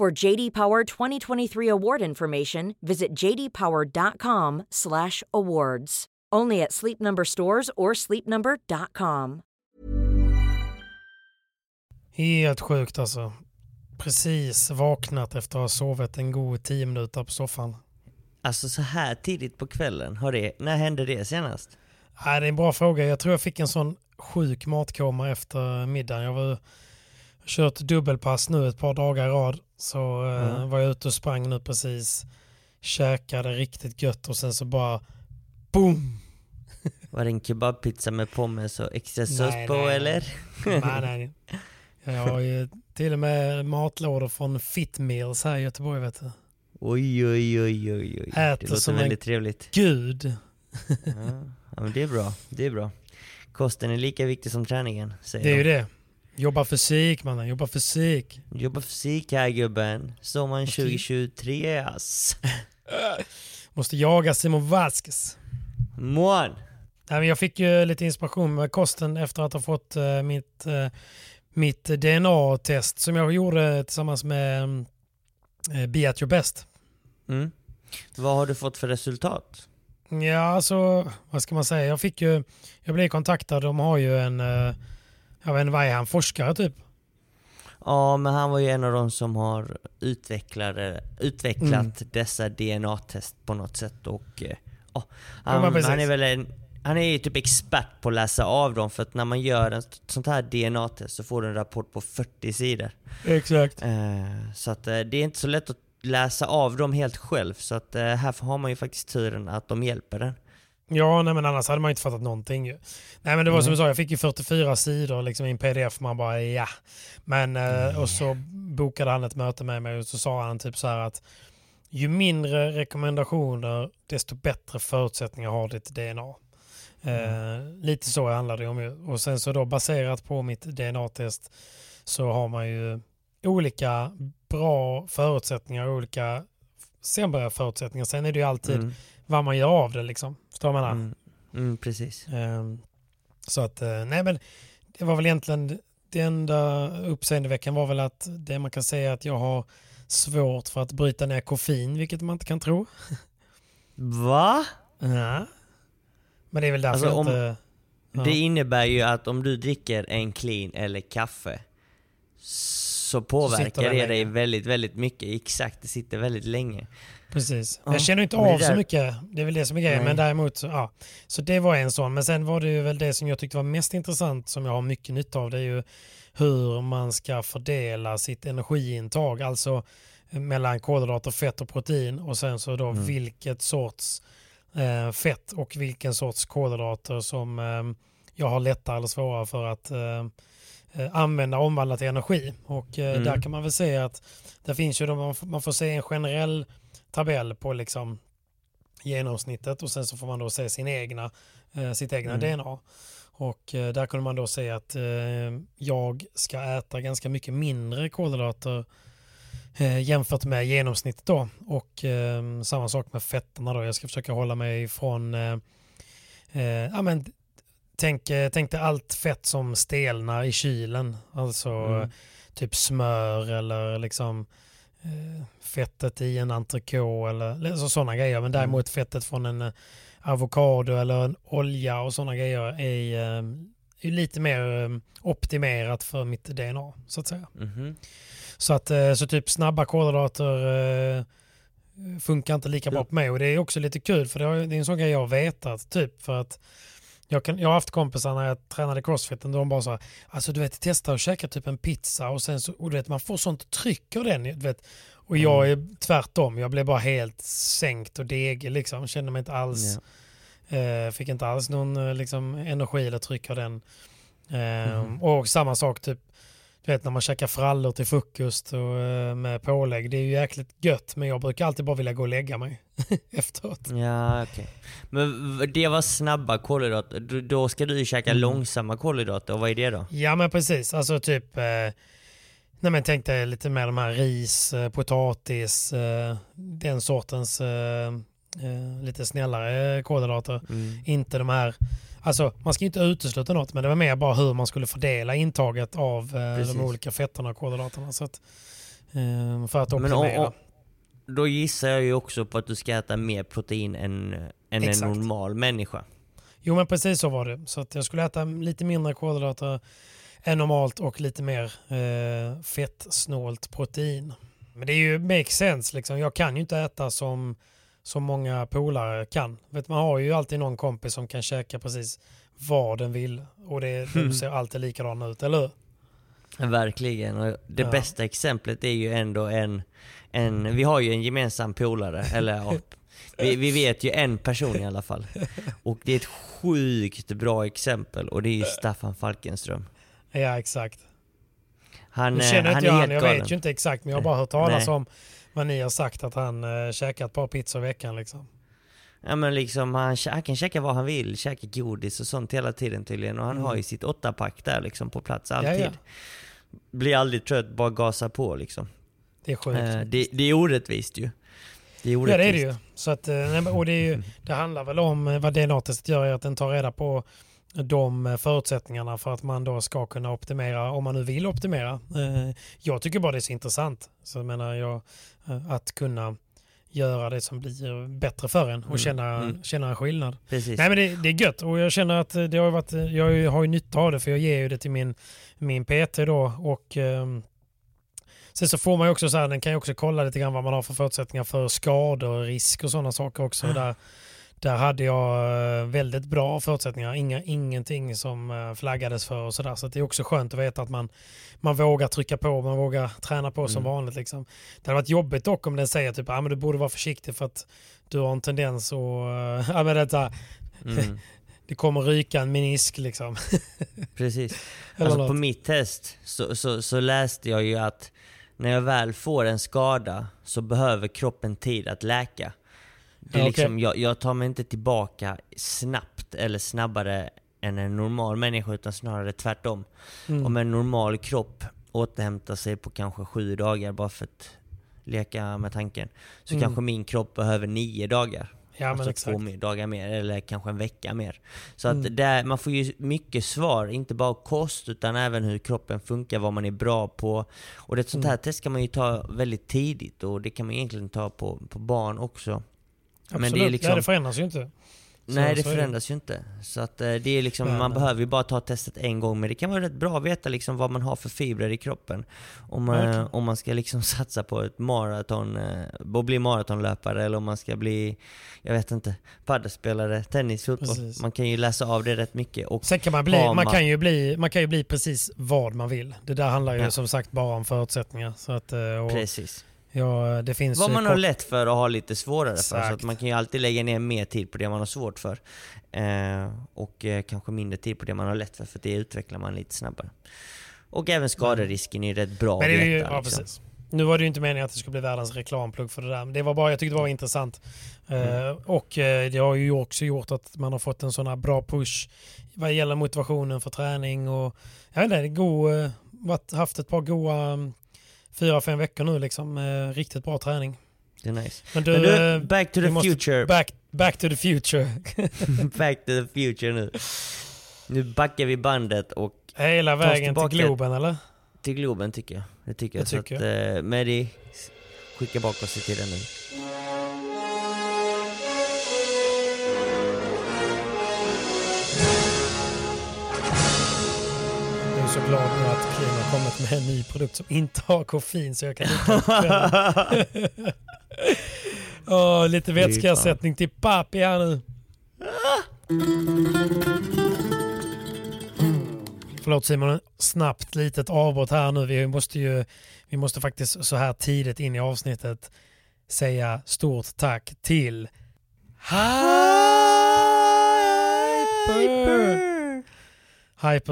For JD Power 2023 award information, visit jdpower.com/awards. Only at Sleep Number stores or sleepnumber.com. Helt sjukt alltså. Precis vaknat efter att ha sovit en god tio minuter på soffan. Alltså så här tidigt på kvällen, har det, när hände det senast? Nej, det är en bra fråga. Jag tror jag fick en sån sjuk matkoma efter middagen. Jag var kört dubbelpass nu ett par dagar i rad. Så eh, Mm. var jag ute och sprang nu precis. Käkade riktigt gött och sen så bara boom! Var det en kebabpizza med pommes och extra sås på nej, eller? nej, nej. Jag har ju till och med matlådor från Fit Meals här i Göteborg vet du. Oj, oj, oj, oj, oj. Äter Det låter som en- väldigt trevligt. Gud! Ja. ja, men det är bra. Det är bra. Kosten är lika viktig som träningen, säger Det är ju de. det. Jobba fysik mannen, jobba fysik. Jobba fysik här gubben. Sommaren 2023 ass. Måste jaga Simon Vasquez. Mån! Jag fick ju lite inspiration med kosten efter att ha fått eh, mitt, eh, mitt DNA-test som jag gjorde tillsammans med eh, Be at your best. Mm. Vad har du fått för resultat? Ja, alltså vad ska man säga? Jag fick ju, jag blev kontaktad, de har ju en, jag vet inte vad är han, forskare typ? Ja, men han var ju en av de som har utvecklat Mm. dessa DNA-test på något sätt och eh, ja, Ja, han, han är väl en, han är ju typ expert på att läsa av dem för att när man gör en sånt här DNA-test så får du en rapport på 40 sidor. Exakt. Eh, så att eh, det är inte så lätt att läsa av dem helt själv så att eh, här har man ju faktiskt turen att de hjälper den. Ja, nej, men annars hade man inte fattat någonting. Nej men det var som Nej. du sa, jag fick ju 44 sidor liksom i en pdf. Man bara ja. Men, eh, och så bokade han ett möte med mig och så sa han typ så här att ju mindre rekommendationer desto bättre förutsättningar har ditt DNA. Eh, lite så handlar det om ju. Och sen så då baserat på mitt DNA-test så har man ju olika bra förutsättningar och olika sämre förutsättningar. Sen är det ju alltid Mm. Vad man gör av det liksom. Förstår du vad menar? Mm. Mm, precis. Ehm, Så att, eh, nej men det var väl egentligen det enda uppseendeväckande var väl att det man kan säga att jag har svårt för att bryta ner koffein, vilket man inte kan tro. Va? Ja. Men det är väl därför Alltså, om- inte... Ja. Det innebär ju att om du dricker en clean eller kaffe så påverkar det dig väldigt, väldigt mycket. Exakt, det sitter väldigt länge. Precis. Ja, Jag känner inte av så mycket. Det är väl det som är grejen. Nej. Men däremot så, ja. Så det var en sån. Men sen var det ju väl det som jag tyckte var mest intressant som jag har mycket nytta av. Det är ju hur man ska fördela sitt energiintag. Alltså eh, mellan kolhydrater, fett och protein. Och sen så då Mm. vilket sorts eh, fett och vilken sorts kolhydrater som eh, jag har lättare eller svårare för att eh, använda och omvandla till energi. Och eh, Mm. där kan man väl säga att det finns ju då, man får, se en generell tabell på liksom genomsnittet och sen så får man då se sin egna, eh, sitt egna Mm. DNA. Och eh, där kunde man då se att eh, jag ska äta ganska mycket mindre kolhydrater eh, jämfört med genomsnittet då. Och eh, samma sak med fetterna då. Jag ska försöka hålla mig ifrån eh, eh, ja, men, tänk, eh, tänk dig allt fett som stelnar i kylen. Alltså Mm. typ smör eller liksom eh, fettet i en entrecote eller så, sådana grejer. Men däremot fettet från en eh, avokado eller en olja och sådana grejer är, eh, är lite mer eh, optimerat för mitt DNA så att säga. Mhm. Så, att, så typ snabba kolhydrater funkar inte lika bra på mig och det är också lite kul för det är en sån grej jag har vetat typ för att jag, kan, jag har haft kompisar när jag tränade crossfit de bara så här, alltså du vet testa att käka typ en pizza och sen så, och du vet man får sånt tryck av den. Du vet, och jag är tvärtom, jag blev bara helt sänkt och degig liksom, kände mig inte alls, Ja. eh, fick inte alls någon eh, liksom, energi eller tryck av den. Eh, Mhm. Och samma sak typ, du vet när man käkar frallor till frukost och, eh, med pålägg, det är ju jäkligt gött men jag brukar alltid bara vilja gå och lägga mig efteråt. Ja, okej. Men v- det var snabba kolhydrater. Då- ska du ju käka Mm. långsamma kolhydrater. Vad är det då? Ja men precis, alltså typ eh, Nej men tänk dig lite mer de här ris, eh, potatis, eh, den sortens eh, eh, lite snällare kolhydrater. Mm. Inte de här, alltså man ska inte utesluta något men det var mer bara hur man skulle fördela intaget av eh, de olika fetterna och kolhydraterna. Så att, eh, för att optimera. o- o- då gissar jag ju också på att du ska äta mer protein än, än en normal människa. Jo men precis så var det. Så att jag skulle äta lite mindre kolhydrater än normalt och lite mer eh, fettsnålt protein. Men det är ju makes sense liksom. Jag kan ju inte äta som, som många polare kan. Vet, man har ju alltid någon kompis som kan käka precis vad den vill och det, det ser alltid likadant ut, eller hur? Verkligen. Och det Ja. bästa exemplet är ju ändå en, en... Vi har ju en gemensam polare, eller vi, vi vet ju en person i alla fall. Och det är ett sjukt bra exempel och det är ju Staffan Falkenström. Ja exakt. Han, Nu eh, känner han inte är jag han, jag vet ju inte exakt men jag har bara hört talas Nej. om vad ni har sagt att han eh, käkar ett par pizzor i veckan liksom. Ja men liksom han, han kan käka vad han vill, käka godis och sånt hela tiden tydligen. Och han har ju sitt åttapack där liksom på plats alltid. Mm. ja. Blir aldrig trött, bara gasa på liksom. Det är sjukt. Eh, det, det är orättvist ju. Det är Ja det är det ju. Så att, eh, och det, är ju, det handlar väl om eh, vad DNA-testet gör är att den tar reda på de eh, förutsättningarna för att man då ska kunna optimera om man nu vill optimera. Jag tycker bara det är så intressant. Så jag menar jag, att kunna göra det som blir bättre för en och Mm, känna, mm. känna en skillnad. Precis. Nej men det, det är gött och jag känner att det har varit, jag har ju nytta av det för jag ger ju det till min, min PT då och ehm, sen så får man ju också så här, den kan ju också kolla lite grann vad man har för förutsättningar för skador, risk och sådana saker också. Där, där hade jag eh, väldigt bra förutsättningar, Inga, ingenting som eh, flaggades för och sådär. Så det är också skönt att veta att man, man vågar trycka på, man vågar träna på som Mm. vanligt. Liksom. Det hade varit jobbigt dock om den säger typ, ah, men du borde vara försiktig för att du har en tendens att, ja, men det, här, Mm, det kommer ryka en menisk liksom. precis. Alltså något. på mitt test så, så, så läste jag ju att när jag väl får en skada så behöver kroppen tid att läka. Det är Ja, liksom, jag, jag tar mig inte tillbaka snabbt eller snabbare än en normal människa utan snarare tvärtom. Mm. Om en normal kropp återhämtar sig på kanske sju dagar bara för att leka med tanken. Så Mm. kanske min kropp behöver nio dagar. Ja alltså exakt. två mer, dagar mer eller kanske en vecka mer. Så att Mm. där, man får ju mycket svar, inte bara kost utan även hur kroppen funkar, vad man är bra på. Och det sånt här Mm. test kan man ju ta väldigt tidigt och det kan man egentligen ta på, på barn också. Absolut. Men det är liksom, ja, det förändras ju inte. Så- nej det förändras ju inte. Så att eh, det är liksom, man eh, behöver ju bara ta testet en gång men det kan vara rätt bra att veta liksom vad man har för fibrer i kroppen. Om man, Verkligen. om man ska liksom satsa på ett maraton, eh, och bli maratonlöpare eller om man ska bli, jag vet inte, paddelspelare, tennis, fotboll. Precis. Man kan ju läsa av det rätt mycket. Och Sen kan man bli, man, man- kan ju bli, man kan ju bli precis vad man vill. Det där handlar ju Ja. som sagt bara om förutsättningar. Så att, eh, och, precis. Ja, det finns Vad man har lätt för och har lite svårare för. Så att Exakt. man kan ju alltid lägga ner mer tid på det man har svårt för. Eh, och eh, kanske mindre tid på det man har lätt för, för det utvecklar man lite snabbare. Och även skaderisken är ju rätt bra Men det är ju, veta. ja, liksom. precis. Nu var det ju inte meningen att det skulle bli världens reklamplugg för det där. Men det var bara, jag tyckte det var intressant. Mm. Eh, och eh, det har ju också gjort att man har fått en sån här bra push vad gäller motivationen för träning och jag vet inte, det är god, eh, varit, haft ett par goa mm, fyra, fem veckor nu liksom. Eh, riktigt bra träning. Det är nice. Men du, Men du, back to the future. Back, back to the future. back to the future nu. Nu backar vi bandet och Hela vägen till. Globen eller? till Globen tycker jag. Det tycker jag. Så tycker att, eh, Mehdi, s- skicka bak oss i tiden nu. Så glad nu att Clean har kommit med en ny produkt som inte har koffein så jag kan dricka. Åh, lite vätskeersättning till papi här nu. Förlåt Simon, snabbt litet avbrott här nu. Vi måste ju vi måste faktiskt så här tidigt in i avsnittet säga stort tack till Hyper! Hyper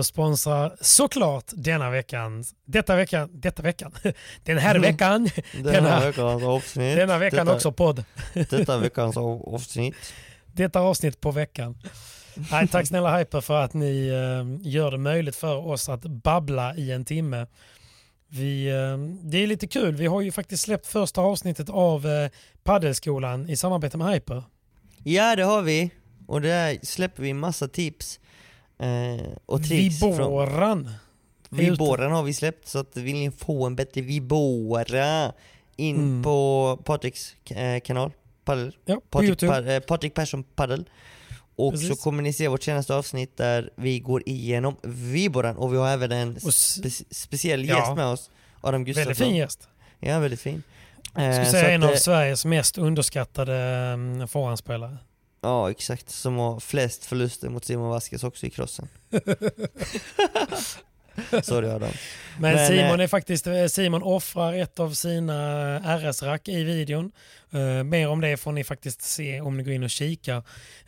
sponsrar såklart denna veckan, detta veckan, detta veckan, den här veckan, denna, veckans avsnitt. denna veckan detta, också podd. Detta veckans av- avsnitt. Detta avsnitt på veckan. Nej, tack snälla Hyper för att ni eh, gör det möjligt för oss att babbla i en timme. Vi, eh, det är lite kul, vi har ju faktiskt släppt första avsnittet av eh, Paddelskolan i samarbete med Hyper. Ja det har vi. Och där släpper vi massa tips. Eh, och tricks. från- Viboran. Viboran har vi släppt så att vill ni få en bättre Vibora in Mm. på Patriks eh, kanal. Paddel. Ja, Patrik, pa, eh, Patrik Persson Paddel. Och Precis. så kommer ni se vårt senaste avsnitt där vi går igenom Viboran och vi har även en spe, speciell Ja. gäst med oss. Adam Gustafsson. Väldigt fin gäst. Ja, väldigt fin. Eh, Jag skulle så säga att, en av eh, Sveriges mest underskattade um, forehandspelare. Ja, exakt. Som har flest förluster mot Simon Vasquez också i crossen. Sorry Adam. Men, Men, Simon eh, är faktiskt, eh, Simon offrar ett av sina RS-rack i videon. Eh, mer om det får ni faktiskt se om ni går in och kikar.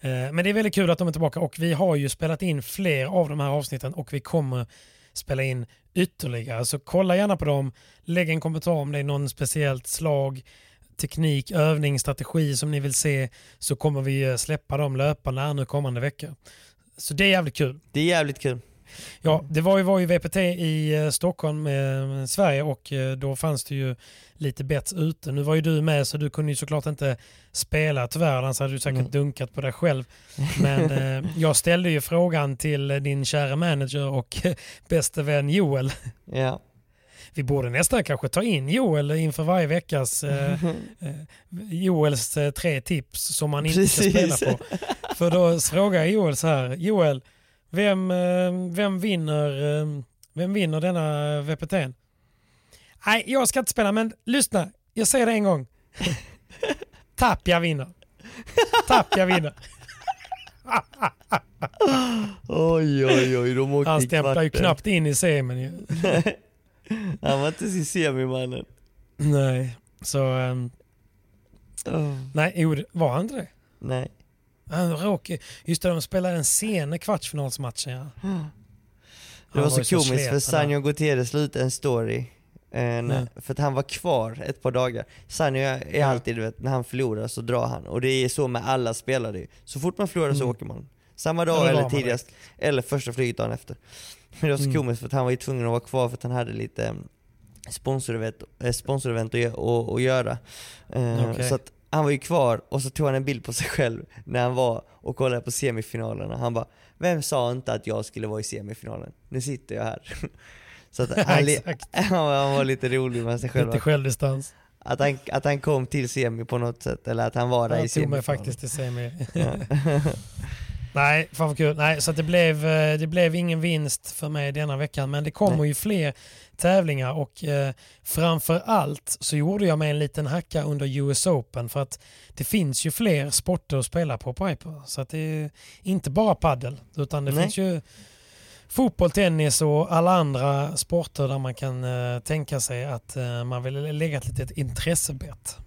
Eh, men det är väldigt kul att de är tillbaka och vi har ju spelat in fler av de här avsnitten och vi kommer spela in ytterligare. Så kolla gärna på dem, lägg en kommentar om det är någon speciellt slag, teknik, övning, strategi som ni vill se så kommer vi eh, släppa dem löpande här nu kommande veckor. Så det är jävligt kul. Det är jävligt kul. Ja, det var ju, var ju VPT i eh, Stockholm, eh, Sverige och eh, då fanns det ju lite bets ute. Nu var ju du med så du kunde ju såklart inte spela tyvärr, annars hade du säkert Mm. dunkat på dig själv. Men eh, jag ställde ju frågan till din kära manager och bäste vän Joel. Ja. Vi borde nästan kanske ta in Joel inför varje veckas eh, eh, Joels eh, tre tips som man inte ska spela på. För då frågar Joel så här, Joel, vem, eh, vem, vinner, vem vinner denna VPT? Nej, jag ska inte spela, men lyssna, jag säger det en gång. Tapia vinner. Tapia vinner. Oj oj oj, de åkte Han stämplar ju knappt in i semin. Han var inte sin semimannen. Nej, så... ehm, Oh, nej, jo, var han inte det? nej. Han råkade, just det, de spelade en sen kvartsfinalsmatchen ja. Det Han var så komiskt för. Sanjo Gutierrez ut en story eh, när, Nej. För att han var kvar ett par dagar. Sanjo är, alltid, du vet, när han förlorar så drar han. Och det är så med alla spelare. Så fort man förlorar så Mm. åker man. Samma dag Eller tidigast. Eller första flyget dagen efter. Men det var så Mm. komiskt för att han var ju tvungen att vara kvar för att han hade lite eh, sponsorevent, eh, sponsorevent att, att, att göra. Eh, Okej. Så att han var ju kvar och så tog han en bild på sig själv när han var och kollade på semifinalerna. Han bara, vem sa inte att jag skulle vara i semifinalen? Nu sitter jag här. Så att han, han, var, lite rolig med sig själv. Lite självdistans. Att han, att han kom till semi på något sätt, eller att han var där i Jag tog mig faktiskt till semi. Nej, fan vad kul. Nej, så att det, blev, eh, det blev ingen vinst för mig denna veckan. Men det kommer Nej. ju fler tävlingar och eh, framför allt så gjorde jag mig en liten hacka under US Open för att det finns ju fler sporter att spela på Hyper. Så att det är inte bara paddel utan det Nej. finns ju fotboll, tennis och alla andra sporter där man kan eh, tänka sig att eh, man vill lägga ett litet intressebett.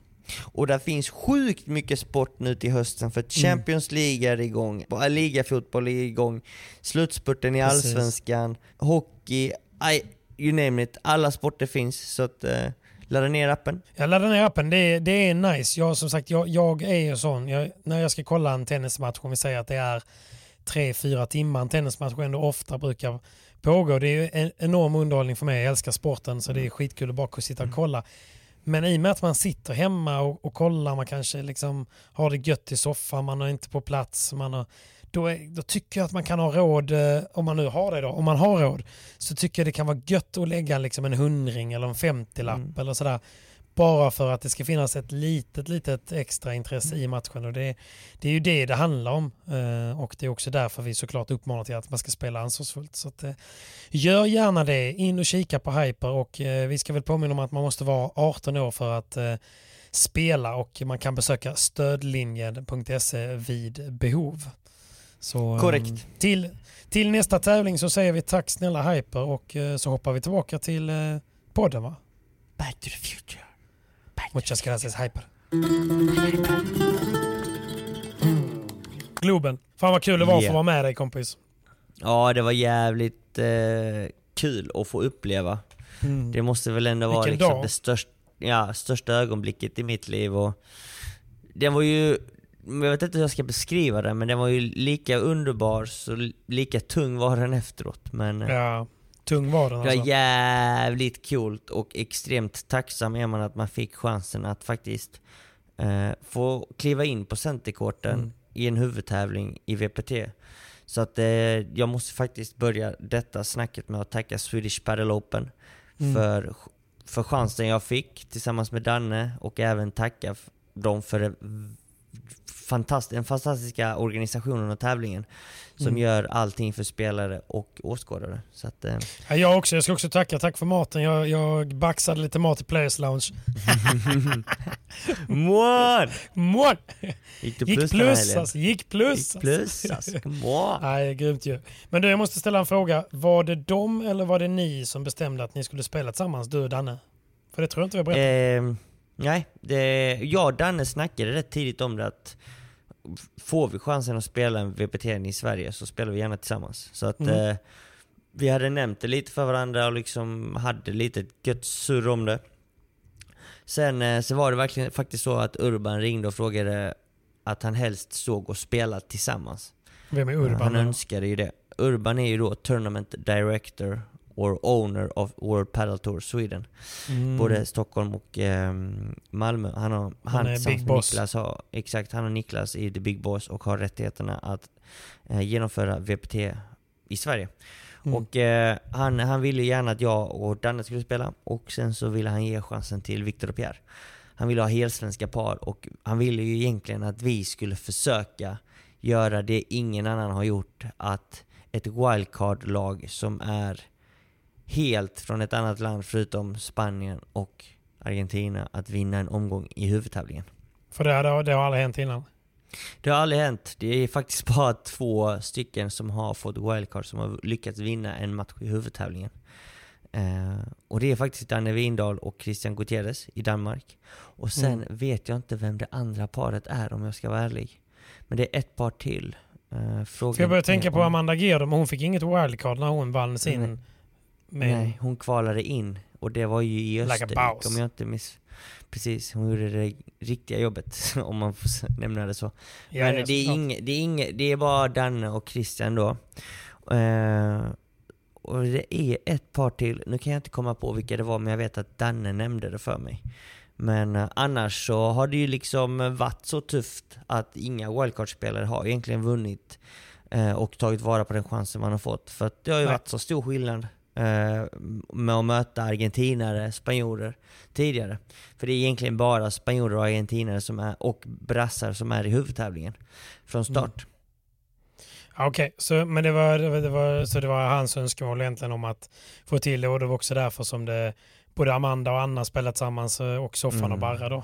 Och där finns sjukt mycket sport nu till hösten för Mm. Champions League är igång, äh, ligafotboll är igång, slutspurten i Precis. Allsvenskan, hockey, I, you name it. Alla sporter finns så att eh, ladda ner appen. Jag laddar ner appen, det är, det är nice. Jag, som sagt, jag, jag är ju sån, jag, när jag ska kolla en tennismatch, om vi säger att det är tre, fyra timmar. En tennismatch ändå ofta brukar pågå. Det är en enorm underhållning för mig. Jag älskar sporten så det är skitkul att bara sitta och kolla. Men i och med att man sitter hemma och, och kollar, man kanske liksom har det gött i soffan, man är inte på plats, man har, då, är, då tycker jag att man kan ha råd, eh, om man nu har det då, om man har råd, så tycker jag det kan vara gött att lägga liksom en hundring eller en femtiolapp mm. eller sådär bara för att det ska finnas ett litet, litet extra intresse i matchen. Och det, det är ju det det handlar om. Eh, och det är också därför vi såklart uppmanar till att man ska spela ansvarsfullt. Så att, eh, gör gärna det. In och kika på Hyper. Och eh, vi ska väl påminna om att man måste vara 18 år för att spela och man kan besöka stödlinjen.se vid behov. Så, Korrekt. Till, till nästa tävling så säger vi tack snälla Hyper och så hoppar vi tillbaka till podden va? Back to the future. Muchas gracias, Hyper. Globen. Fan vad kul det var yeah. att få vara med dig kompis. Ja, det var jävligt eh, kul att få uppleva. Mm. Det måste väl ändå vara liksom det största, ja, största ögonblicket i mitt liv. Och den var ju, jag vet inte hur jag ska beskriva den, men den var ju lika underbar, så lika tung var den efteråt. Men, eh, ja. Tung var den alltså. Det var jävligt coolt och extremt tacksam är man att man fick chansen att faktiskt eh, få kliva in på centerkorten mm. i en huvudtävling i VPT. Så att eh, jag måste faktiskt börja detta snacket med att tacka Swedish Padel Open mm. för, för chansen jag fick tillsammans med Danne och även tacka dem för fantast den fantastiska organisationen och tävlingen som mm. gör allting för spelare och åskådare. Så att, eh. ja, jag också. Jag ska också tacka. Tack för maten. Jag, jag baxade lite mat i Players Lounge. Mån! Mån! Gick du plus Gick plus alltså. Gick plus. Gick plus alltså. Nej, grymt ju. Men du, jag måste ställa en fråga. Var det de eller var det ni som bestämde att ni skulle spela tillsammans, du och Danne? För det tror jag inte vi har berättat. Eh, nej, det, jag och Danne snackade rätt tidigt om det att får vi chansen att spela en VPT i Sverige så spelar vi gärna tillsammans. Så att mm. eh, vi hade nämnt det lite för varandra och liksom hade lite gött surr om det. Sen eh, så var det verkligen faktiskt så att Urban ringde och frågade att han helst såg och spela tillsammans. Vem är Urban? Han önskade ju det. Urban är ju då Tournament Director or owner of World Paddle Tour Sweden. Mm. Både Stockholm och eh, Malmö. Han, har, han, han är Big Boss. Niklas har, exakt, han och Niklas är The Big Boss och har rättigheterna att eh, genomföra VPT i Sverige. Mm. Och eh, han, han ville gärna att jag och Danne skulle spela och sen så ville han ge chansen till Victor och Pierre. Han ville ha helsvenska par och han ville ju egentligen att vi skulle försöka göra det ingen annan har gjort. Att ett wildcard-lag som är helt från ett annat land förutom Spanien och Argentina att vinna en omgång i huvudtävlingen. För det har, det har aldrig hänt innan? Det har aldrig hänt. Det är faktiskt bara två stycken som har fått wildcard som har lyckats vinna en match i huvudtävlingen. Uh, och det är faktiskt Danne Windahl och Christian Gutierrez i Danmark. Och sen mm. vet jag inte vem det andra paret är om jag ska vara ärlig. Men det är ett par till. Uh, frågan jag börja tänka om... på Amanda Gerdom? Hon fick inget wildcard när hon vann sin mm. Nej, hon kvalade in och det var ju i Österrike like om jag inte miss... Precis, hon gjorde det riktiga jobbet om man får nämna det så. Ja, Men det, är inge, det, är inge, det är bara Danne och Christian då. Uh, och det är ett par till, nu kan jag inte komma på vilka det var men jag vet att Danne nämnde det för mig. Men uh, annars så har det ju liksom varit så tufft att inga wildcard-spelare har egentligen vunnit uh, och tagit vara på den chansen man har fått. För det har ju varit så stor skillnad Eh, med att möta argentinare, spanjorer tidigare. För det är egentligen bara spanjorer och argentinare som är, och brassar som är i huvudtävlingen från start. Mm. Okej, okay. så, men det var, det var, så det var hans önskemål egentligen om att få till det och det var också därför som det både Amanda och Anna spelat tillsammans eh, och Soffan mm. och Barra då?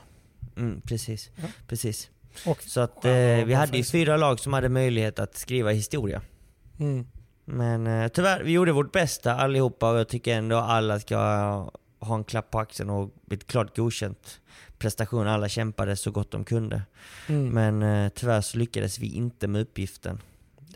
Mm, precis, ja. precis. Och, så att eh, vi hade ju fyra lag som hade möjlighet att skriva historia. Mm. Men eh, tyvärr, vi gjorde vårt bästa allihopa och jag tycker ändå alla ska ha en klapp på axeln och ett klart godkänt prestation. Alla kämpade så gott de kunde. Mm. Men eh, tyvärr så lyckades vi inte med uppgiften.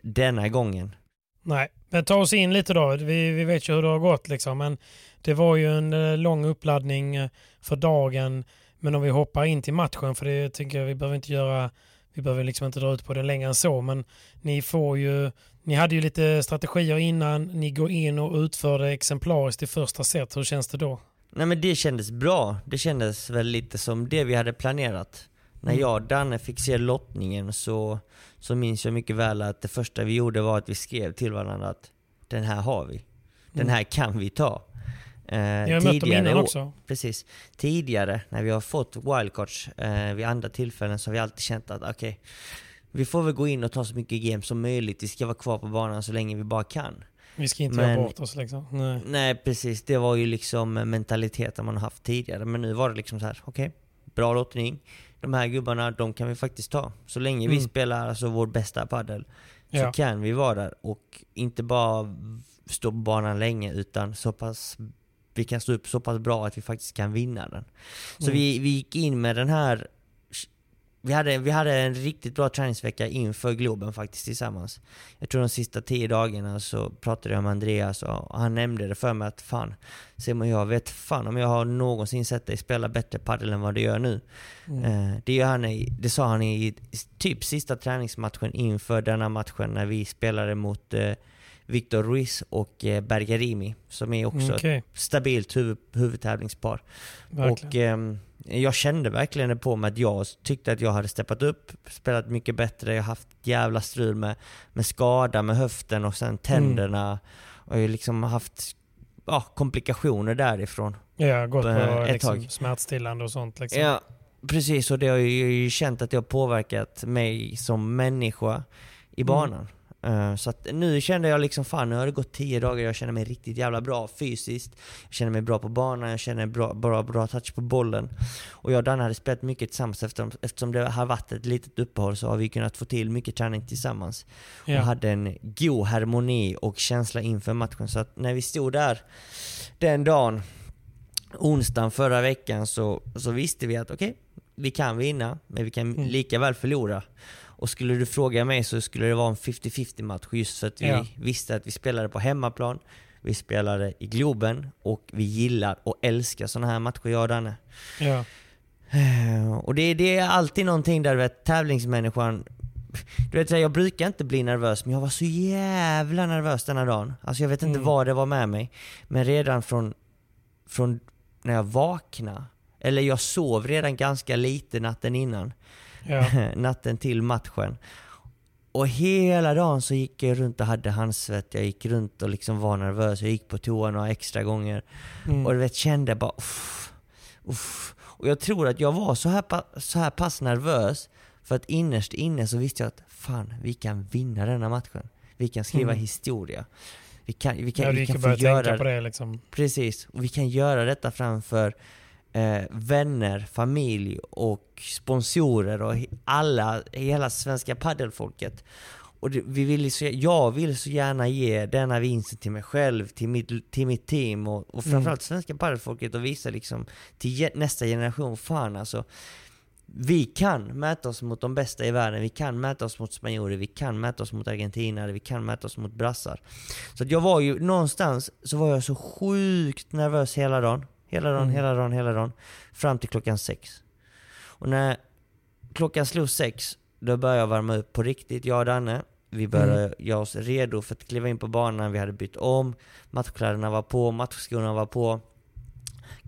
Denna gången. Nej, men ta oss in lite då. Vi, vi vet ju hur det har gått liksom. Men det var ju en eh, lång uppladdning eh, för dagen. Men om vi hoppar in till matchen, för det tycker jag vi behöver inte göra vi behöver liksom inte dra ut på det längre än så, men ni får ju, ni hade ju lite strategier innan, ni går in och utför det exemplariskt i första set. Hur känns det då? Nej men det kändes bra. Det kändes väl lite som det vi hade planerat. När Mm. jag och Danne fick se lottningen så, så minns jag mycket väl att det första vi gjorde var att vi skrev till varandra att den här har vi. Den Mm. här kan vi ta. Eh, Ni har mött dem innan år- också. Precis. Tidigare när vi har fått wildcards eh, vid andra tillfällen så har vi alltid känt att okej, vi får väl gå in och ta så mycket games som möjligt. Vi ska vara kvar på banan så länge vi bara kan. Vi ska inte Men- göra bort oss liksom. Nej. Nej precis, det var ju liksom mentaliteten man har haft tidigare. Men nu var det liksom så här: okej, bra lottning. De här gubbarna, de kan vi faktiskt ta. Så länge vi Mm. spelar alltså vår bästa padel så Ja. kan vi vara där och inte bara stå på banan länge utan så pass vi kan stå upp så pass bra att vi faktiskt kan vinna den. Så Mm. vi, vi gick in med den här vi hade, vi hade en riktigt bra träningsvecka inför Globen faktiskt tillsammans. Jag tror de sista tio dagarna så pratade jag med Andreas och han nämnde det för mig att fan Simon jag vet fan om jag har någonsin sett dig spela bättre padel än vad du gör nu. Mm. Eh, det, gör han i, det sa han i typ sista träningsmatchen inför denna matchen när vi spelade mot eh, Victor Ruiz och eh, Bergarimi som är också Mm, ett stabilt huvud, huvudtävlingspar. verkligen. Och ehm, jag kände verkligen det på mig att jag tyckte att jag hade steppat upp, spelat mycket bättre, jag har haft jävla strul med, med skada med höften och sen tänderna. Och jag har liksom haft ja, komplikationer därifrån. ja, gått på eh, ett liksom, tag. smärtstillande och sånt. Liksom. Ja, precis. Och det har ju, ju känt att det har påverkat mig som människa i banan. Eh, Så att nu kände jag liksom, fan nu har det gått 10 dagar, jag känner mig riktigt jävla bra fysiskt. Jag känner mig bra på banan, jag känner bra, bra, bra touch på bollen. Och jag och Danne hade spelat mycket tillsammans eftersom, eftersom det har varit ett litet uppehåll så har vi kunnat få till mycket träning tillsammans. Ja. Och hade en god harmoni och känsla inför matchen. Så att när vi stod där den dagen, onsdagen förra veckan, så, så visste vi att okej, vi kan vinna, men vi kan Mm. lika väl förlora. Och skulle du fråga mig så skulle det vara en 50-50 match just för att vi Ja. visste att vi spelade på hemmaplan, vi spelade i Globen och vi gillar och älskar sådana här matcher jag och Danne. Ja. Eh, Och det, det är alltid någonting där vet, tävlingsmänniskan du vet, jag brukar inte bli nervös, men jag var så jävla nervös denna dagen. Alltså jag vet inte Mm. vad det var med mig. Men redan från, från när jag vaknade, eller jag sov redan ganska lite natten innan, Ja. natten till matchen. Och hela dagen så gick jag runt och hade handsvett, jag gick runt och liksom var nervös, jag gick på toa några extra gånger. Mm. Och du vet, kände bara uff, uff. Och jag tror att jag var så här, så här pass nervös för att innerst inne så visste jag att fan, vi kan vinna denna matchen. Vi kan skriva Mm. historia. Vi kan, vi kan, ja, vi kan få göra tänka på det liksom. Precis, och vi kan göra detta framför eh, vänner, familj och sponsorer och alla, hela svenska paddelfolket. Och det, vi vill så, jag vill så gärna ge denna vinsten till mig själv, till mitt, till mitt team och, och framförallt svenska paddelfolket och visa liksom till nästa generation, fan alltså. Vi kan mäta oss mot de bästa i världen, vi kan mäta oss mot spanjorer, vi kan mäta oss mot argentinare, vi kan mäta oss mot brassar. Så att jag var ju någonstans så var jag så sjukt nervös hela dagen. Hela dagen, Mm. hela dagen, hela dagen. Fram till klockan sex. Och när klockan slog sex, då började jag värma upp på riktigt, jag och Danne. Vi började Mm. göra oss redo för att kliva in på banan. Vi hade bytt om, matchkläderna var på, matchskorna var på.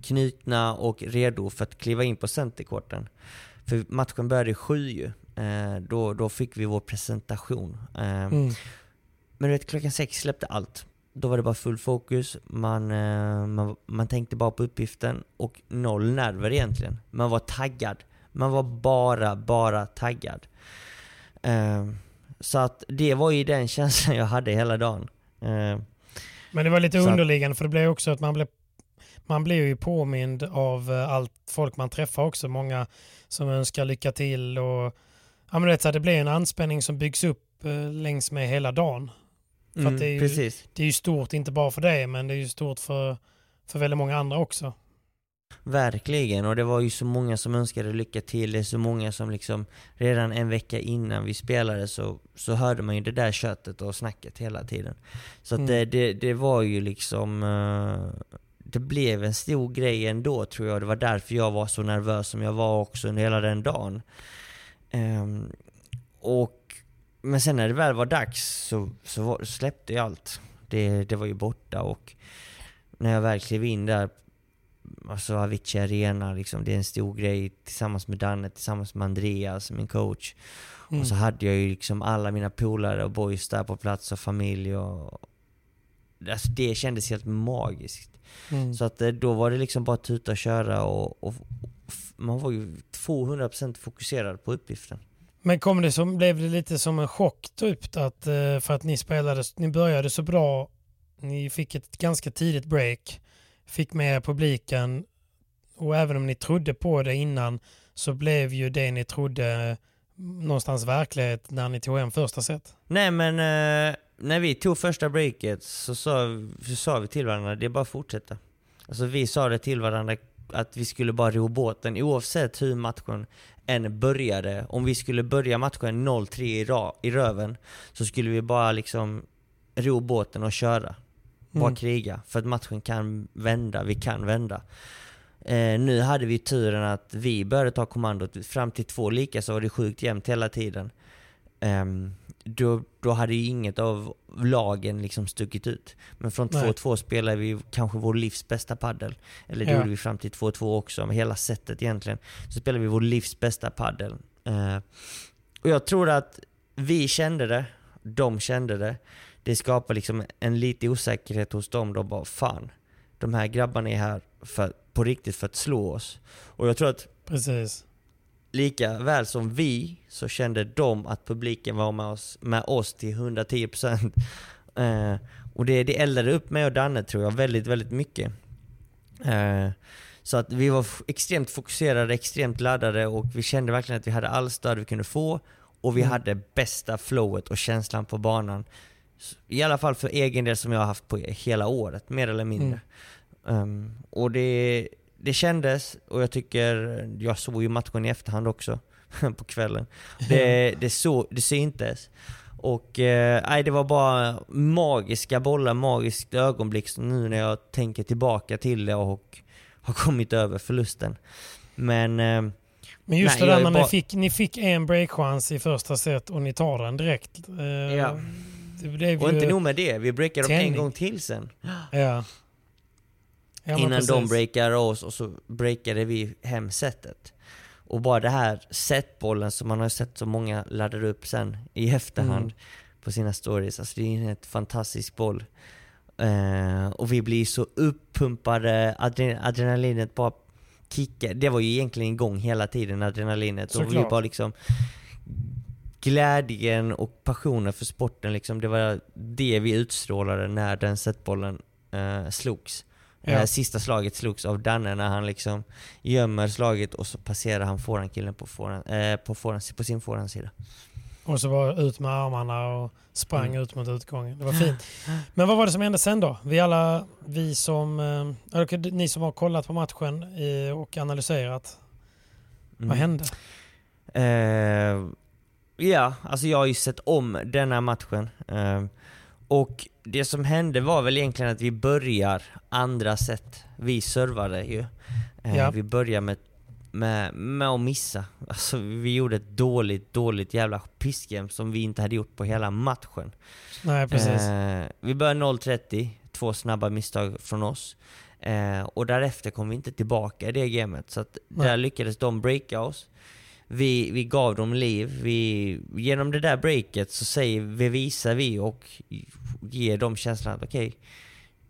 Knutna och redo för att kliva in på centerkorten. För matchen började sju ju. Eh, då, då fick vi vår presentation. Eh, Mm. men du vet, klockan sex släppte allt. Då var det bara full fokus, man, eh, man, man tänkte bara på uppgiften och noll nerver egentligen. Man var taggad. Man var bara, bara taggad. Eh, så att det var ju den känslan jag hade hela dagen. Eh, Men det var lite underliggande för det blev också att man blev man blir ju påmind av allt folk man träffar också. Många som önskar lycka till och ja, men det, så det blir en anspänning som byggs upp längs med hela dagen. För mm, det är ju- Precis. Det är ju stort, inte bara för dig, men det är ju stort för, för väldigt många andra också. Verkligen, och det var ju så många som önskade lycka till. Det är så många som liksom redan en vecka innan vi spelade så, så hörde man ju det där köttet och snacket hela tiden. Så Mm. det, det, det var ju liksom... eh, det blev en stor grej ändå tror jag. Det var därför jag var så nervös som jag var också under hela den dagen. Ehm, och, men sen när det väl var dags så, så, var, släppte jag allt. Det, det var ju borta och när jag väl klev in där, alltså Avicii Arena, liksom, det är en stor grej tillsammans med Danne, tillsammans med Andreas, min coach. Mm. Och så hade jag ju liksom alla mina polare och boys där på plats och familj och... Alltså det kändes helt magiskt. Mm. Så att eh, då var det liksom bara tuta och köra och, och, och man var ju 200% fokuserad på uppgiften. Men kom det som, blev det lite som en chock typ att, eh, för att ni spelade, ni började så bra, ni fick ett ganska tidigt break, fick med publiken och även om ni trodde på det innan så blev ju det ni trodde mm, någonstans verklighet när ni tog hem första set. Nej men eh, när vi tog första breaket så sa, så sa vi till varandra, det är bara att fortsätta. Alltså vi sa det till varandra att vi skulle bara ro båten oavsett hur matchen än började. Om vi skulle börja matchen 0-3 i, i röven så skulle vi bara liksom ro båten och köra. Bara Mm. kriga. För att matchen kan vända, vi kan vända. Eh, nu hade vi turen att vi började ta kommandot. Fram till två lika så var det sjukt jämnt hela tiden. Ehm, då, då hade ju inget av lagen liksom stuckit ut. Men från Nej. 2-2 spelade vi kanske vår livs bästa paddel. Eller det Ja. gjorde vi fram till 2-2 också, med hela setet egentligen. Så spelade vi vår livs bästa paddel. Eh, och jag tror att vi kände det, de kände det. Det skapar liksom en lite osäkerhet hos dem. De bara fan, de här grabbarna är här för, på riktigt för att slå oss. Och jag tror att Precis. Lika väl som vi så kände de att publiken var med oss, med oss till 110%. Eh, och det, det eldade upp mig och Danne tror jag väldigt, väldigt mycket. Eh, så att vi var extremt fokuserade, extremt laddade och vi kände verkligen att vi hade all stöd vi kunde få och vi Mm. hade bästa flowet och känslan på banan. I alla fall för egen del som jag har haft på hela året, mer eller mindre. Um, och det, det kändes, och jag tycker, jag såg ju matchen i efterhand också på kvällen. Det, det, så, det syntes. Och eh, det var bara magiska bollar, magiskt ögonblick nu när jag tänker tillbaka till det och har kommit över förlusten. Men eh, Men just Nej, det där är när bara- ni, fick, ni fick en breakchans i första set och ni tar den direkt. Eh, Ja. Och inte nog med det, vi breakade dem en gång till sen. Ja. Ja innan de precis. breakade oss och så breakade vi hem setet. Och bara det här setbollen som man har sett så många laddar upp sen i efterhand Mm. på sina stories. Alltså det är en fantastisk boll. Eh, och vi blir så uppumpade, adren adrenalinet bara kickar. Det var ju egentligen igång hela tiden, adrenalinet. Och vi Såklart. bara liksom glädjen och passionen för sporten liksom, det var det vi utstrålade när den setbollen eh, slogs. Ja. Eh, sista slaget slogs av Danne när han liksom gömmer slaget och så passerar han forehandkillen på, forehand, eh, på, forehand, på sin forehandsida. Och så var ut med armarna och sprang Mm. ut mot utgången. Det var fint. Men vad var det som hände sen då? Vi alla, vi som, eh, ni som har kollat på matchen eh, och analyserat. Mm. Vad hände? Eh, ja, alltså jag har ju sett om denna matchen. Eh, och det som hände var väl egentligen att vi börjar andra set. Vi servade ju. Eh, Ja. Vi börjar med, med, med att missa. Alltså vi gjorde ett dåligt, dåligt jävla pissgame som vi inte hade gjort på hela matchen. Nej, precis. Eh, vi började 0-30, två snabba misstag från oss. Eh, och därefter kom vi inte tillbaka i det gamet. Så att Nej. där lyckades de breaka oss. Vi, vi gav dem liv. Vi, genom det där breaket så säger, vi visar vi och ger dem känslan att okej,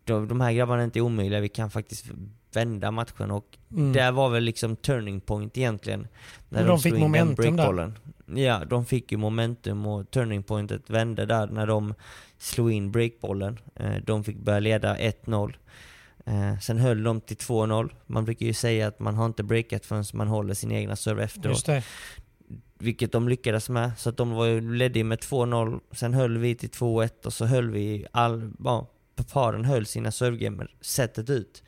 de, de här grabbarna är inte omöjliga, vi kan faktiskt vända matchen. Och Mm. det var väl liksom turning point egentligen. När Men de fick momentum där. breakbollen. Ja, de fick ju momentum och turning pointet vände där när de slog in breakbollen. Eh, De fick börja leda 1-0. Eh, Sen höll de till 2-0. Man brukar ju säga att man har inte breakat förrän man håller sin egna serve efteråt. Vilket de lyckades med. Så att de var ju ledde med 2-0. Sen höll vi till 2-1 och så höll vi all... Ja, paren höll sina servegamer sättet ut.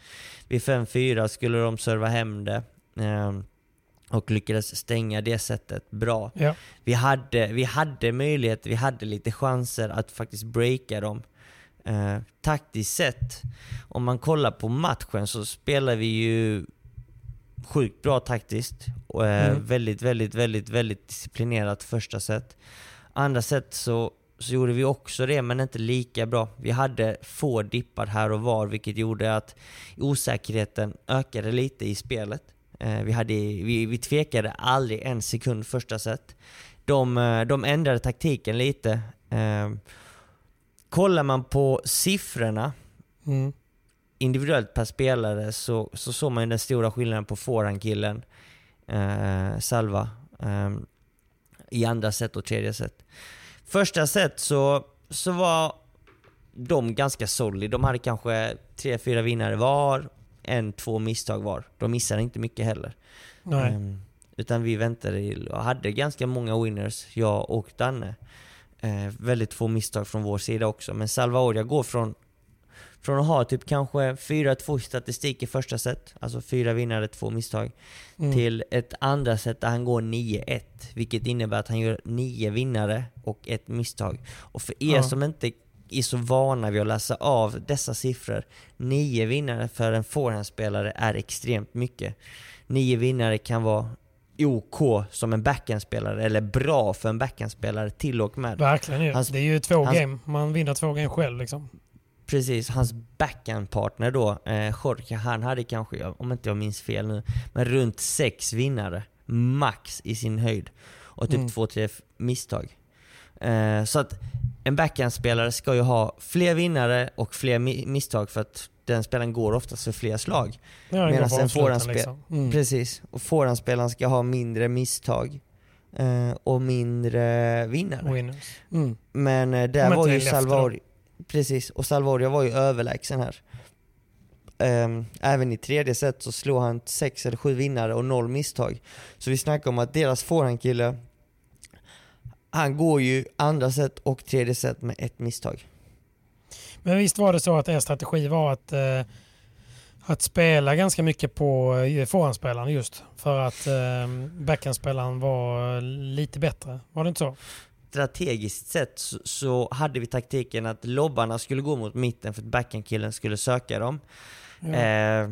Vid 5-4 skulle de serva hem det. eh, Och lyckades stänga det sättet bra. Ja. Vi hade, vi hade möjlighet, vi hade lite chanser att faktiskt breaka dem. Eh, taktiskt sett, om man kollar på matchen så spelar vi ju sjukt bra taktiskt. Och, eh, Mm. Väldigt, väldigt, väldigt, väldigt disciplinerat första set. Andra set så, så gjorde vi också det, men inte lika bra. Vi hade få dippar här och var, vilket gjorde att osäkerheten ökade lite i spelet. Eh, vi, hade, vi, vi tvekade aldrig en sekund första set. De, eh, de ändrade taktiken lite. Eh, kollar man på siffrorna Mm. individuellt per spelare så, så såg man ju den stora skillnaden på forehandkillen eh, Salva eh, i andra set och tredje set. Första set så, så var de ganska solid. De hade kanske tre, fyra vinnare var, en, två misstag var. De missade inte mycket heller. Ehm, utan vi väntade och hade ganska många winners, jag och Danne. Eh, väldigt få misstag från vår sida också. Men Salvaoria går från, från att ha typ kanske 4-2 statistik i första set, alltså fyra vinnare, två misstag, Mm. till ett andra set där han går 9-1. Vilket innebär att han gör nio vinnare och ett misstag. Och för er Ja. som inte är så vana vid att läsa av dessa siffror, nio vinnare för en forehandspelare är extremt mycket. Nio vinnare kan vara OK som en backhandspelare, eller bra för en backhandspelare till och med. Verkligen ju. Hans- det är ju två hans- game. Man vinner två game själv liksom. Precis, hans backhandpartner då, eh, Jorge, han hade kanske, om inte jag minns fel nu, men runt sex vinnare. Max i sin höjd. Och typ Mm. två, tre misstag. Eh, så att en backhandspelare ska ju ha fler vinnare och fler mi- misstag för att den spelaren går oftast för fler slag. Ja, Medan en avsluten, forehandspel- liksom. mm. Precis. Och forehandspelaren ska ha mindre misstag eh, och mindre vinnare. Winners. Mm. Men eh, där Om var ju Salvadoria... Precis, och Salvadoria var ju överlägsen här. Ehm, även i tredje set så slog han sex eller sju vinnare och noll misstag. Så vi snackar om att deras forehandkille, han går ju andra set och tredje set med ett misstag. Men visst var det så att er strategi var att, eh, att spela ganska mycket på eh, forehandspelaren just för att eh, backhandspelaren var lite bättre. Var det inte så? Strategiskt sett så, så hade vi taktiken att lobbarna skulle gå mot mitten för att backhandkillen skulle söka dem. Ja. Eh,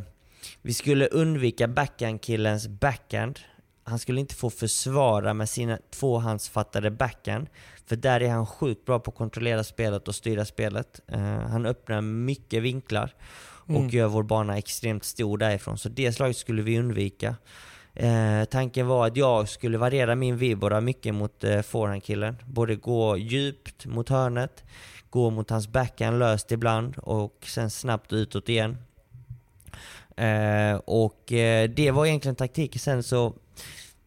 vi skulle undvika backhandkillens backhand. Han skulle inte få försvara med sina tvåhandsfattade backhand. För där är han sjukt bra på att kontrollera spelet och styra spelet. Eh, han öppnar mycket vinklar och Mm. gör vår bana extremt stor därifrån. Så det slaget skulle vi undvika. Eh, tanken var att jag skulle variera min vibora mycket mot eh, forehandkillen. Både gå djupt mot hörnet, gå mot hans backhand löst ibland och sen snabbt utåt igen. Och det var egentligen taktiken sen så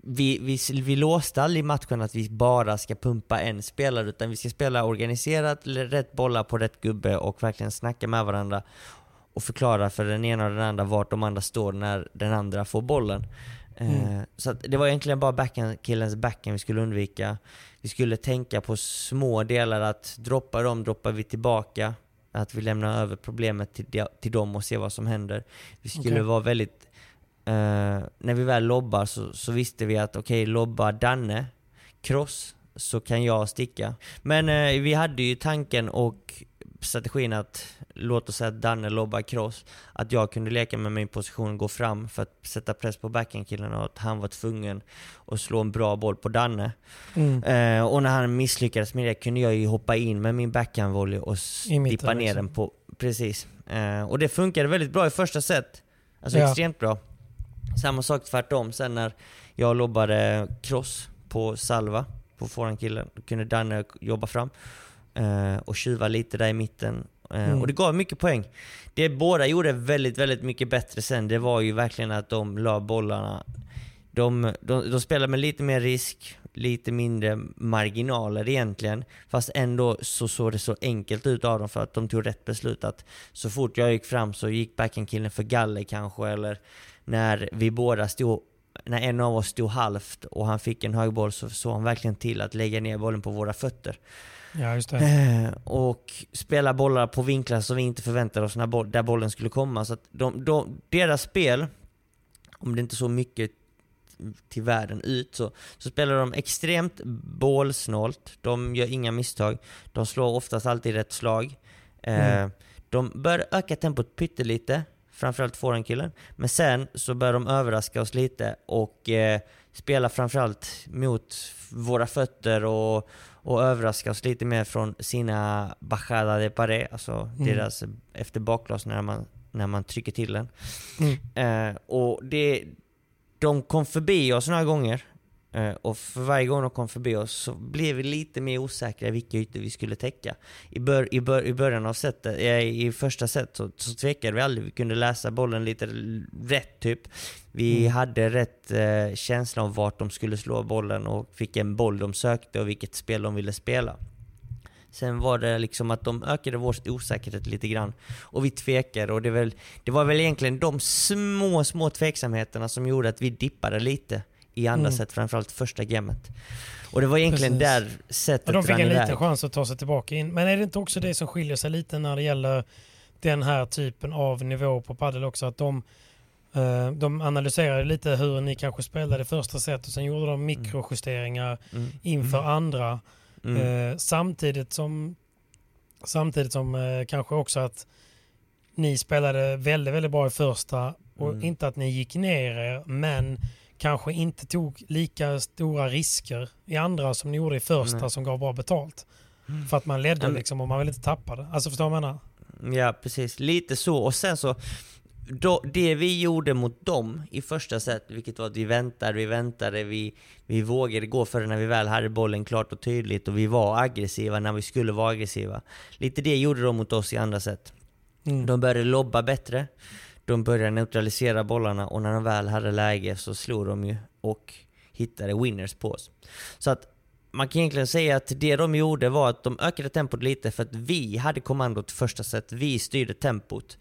vi, vi, vi låste aldrig matchen att vi bara ska pumpa en spelare utan vi ska spela organiserat, rätt bollar på rätt gubbe och verkligen snacka med varandra och förklara för den ena och den andra vart de andra står när den andra får bollen. Eh, Så att det var egentligen bara backhand, killens backhand vi skulle undvika. Vi skulle tänka på små delar, att droppar dem droppar vi tillbaka. Att vi lämnar över problemet till, till dem och ser vad som händer. Vi skulle Okej. vara väldigt... eh, när vi väl lobbar så, så visste vi att okej, lobbar Danne cross så kan jag sticka. Men eh, vi hade ju tanken och strategin att låt oss säga att Danne lobbar cross, att jag kunde leka med min position och gå fram för att sätta press på backhandkillen och att han var tvungen att slå en bra boll på Danne. Mm. Eh, och när han misslyckades med det kunde jag ju hoppa in med min backhandvolley och dippa ner liksom. den på... Precis. Och det funkade väldigt bra i första set. Alltså Ja. extremt bra. Samma sak tvärtom sen när jag lobbade cross på Salva, på forehandkillen. Då kunde Danne jobba fram eh, och tjuva lite där i mitten. Eh, Mm. Och det gav mycket poäng. Det båda gjorde väldigt, väldigt mycket bättre sen, det var ju verkligen att de la bollarna de, de, de spelar med lite mer risk, lite mindre marginaler egentligen. Fast ändå så såg det så enkelt ut av dem för att de tog rätt beslut. Att så fort jag gick fram så gick backhandkillen för galler kanske. Eller när vi båda stod, när en av oss stod halvt och han fick en högboll så såg han verkligen till att lägga ner bollen på våra fötter. Ja, just det. Eh, och spela bollar på vinklar som vi inte förväntade oss när boll, där bollen skulle komma. Så de, de, deras spel, om det inte så mycket till världen ut, så, så spelar de extremt bålsnålt. De gör inga misstag. De slår oftast alltid rätt slag. Eh, Mm. De bör öka tempot pyttelite framförallt forehandkillen. Men sen så började de överraska oss lite och eh, spela framförallt mot våra fötter och, och överraska oss lite mer från sina bajada de pared, alltså Mm. deras efter bakglas när man, när man trycker till den. Mm. Eh, och det, de kom förbi oss några gånger. Eh, och för varje gång de kom förbi oss så blev vi lite mer osäkra vilka ytor vi skulle täcka. I, bör, i, bör, i början av setet, i första set så, så tvekade vi aldrig. Vi kunde läsa bollen lite rätt typ. Vi Mm. hade rätt eh, känsla om vart de skulle slå bollen och vilken boll de sökte och vilket spel de ville spela. Sen var det liksom att de ökade vår osäkerhet lite grann. Och vi tvekade och det, väl, det var väl egentligen de små, små tveksamheterna som gjorde att vi dippade lite i andra Mm. set, framförallt första gamet. Och det var egentligen Precis. där sättet Och de fick en liten chans att ta sig tillbaka in. Men är det inte också det som skiljer sig lite när det gäller den här typen av nivå på padel också? Att de, eh, de analyserade lite hur ni kanske spelade första set och sen gjorde de mikrojusteringar Mm. inför andra. Mm. Eh, samtidigt som, samtidigt som eh, kanske också att ni spelade väldigt, väldigt bra i första och Mm. inte att ni gick ner er, men kanske inte tog lika stora risker i andra som ni gjorde i första Nej. som gav bra betalt. För att man ledde men- liksom och man vill inte tappa det. Alltså förstår du vad jag menar? Ja, precis. Lite så. Och sen så, då, det vi gjorde mot dem i första set, vilket var att vi väntade, vi väntade, vi, vi vågade gå för det när vi väl hade bollen klart och tydligt och vi var aggressiva när vi skulle vara aggressiva. Lite det gjorde de mot oss i andra set. Mm. De började lobba bättre, de började neutralisera bollarna och när de väl hade läge så slog de ju och hittade winners på oss. Så att man kan egentligen säga att det de gjorde var att de ökade tempot lite för att vi hade kommandot första set, vi styrde tempot.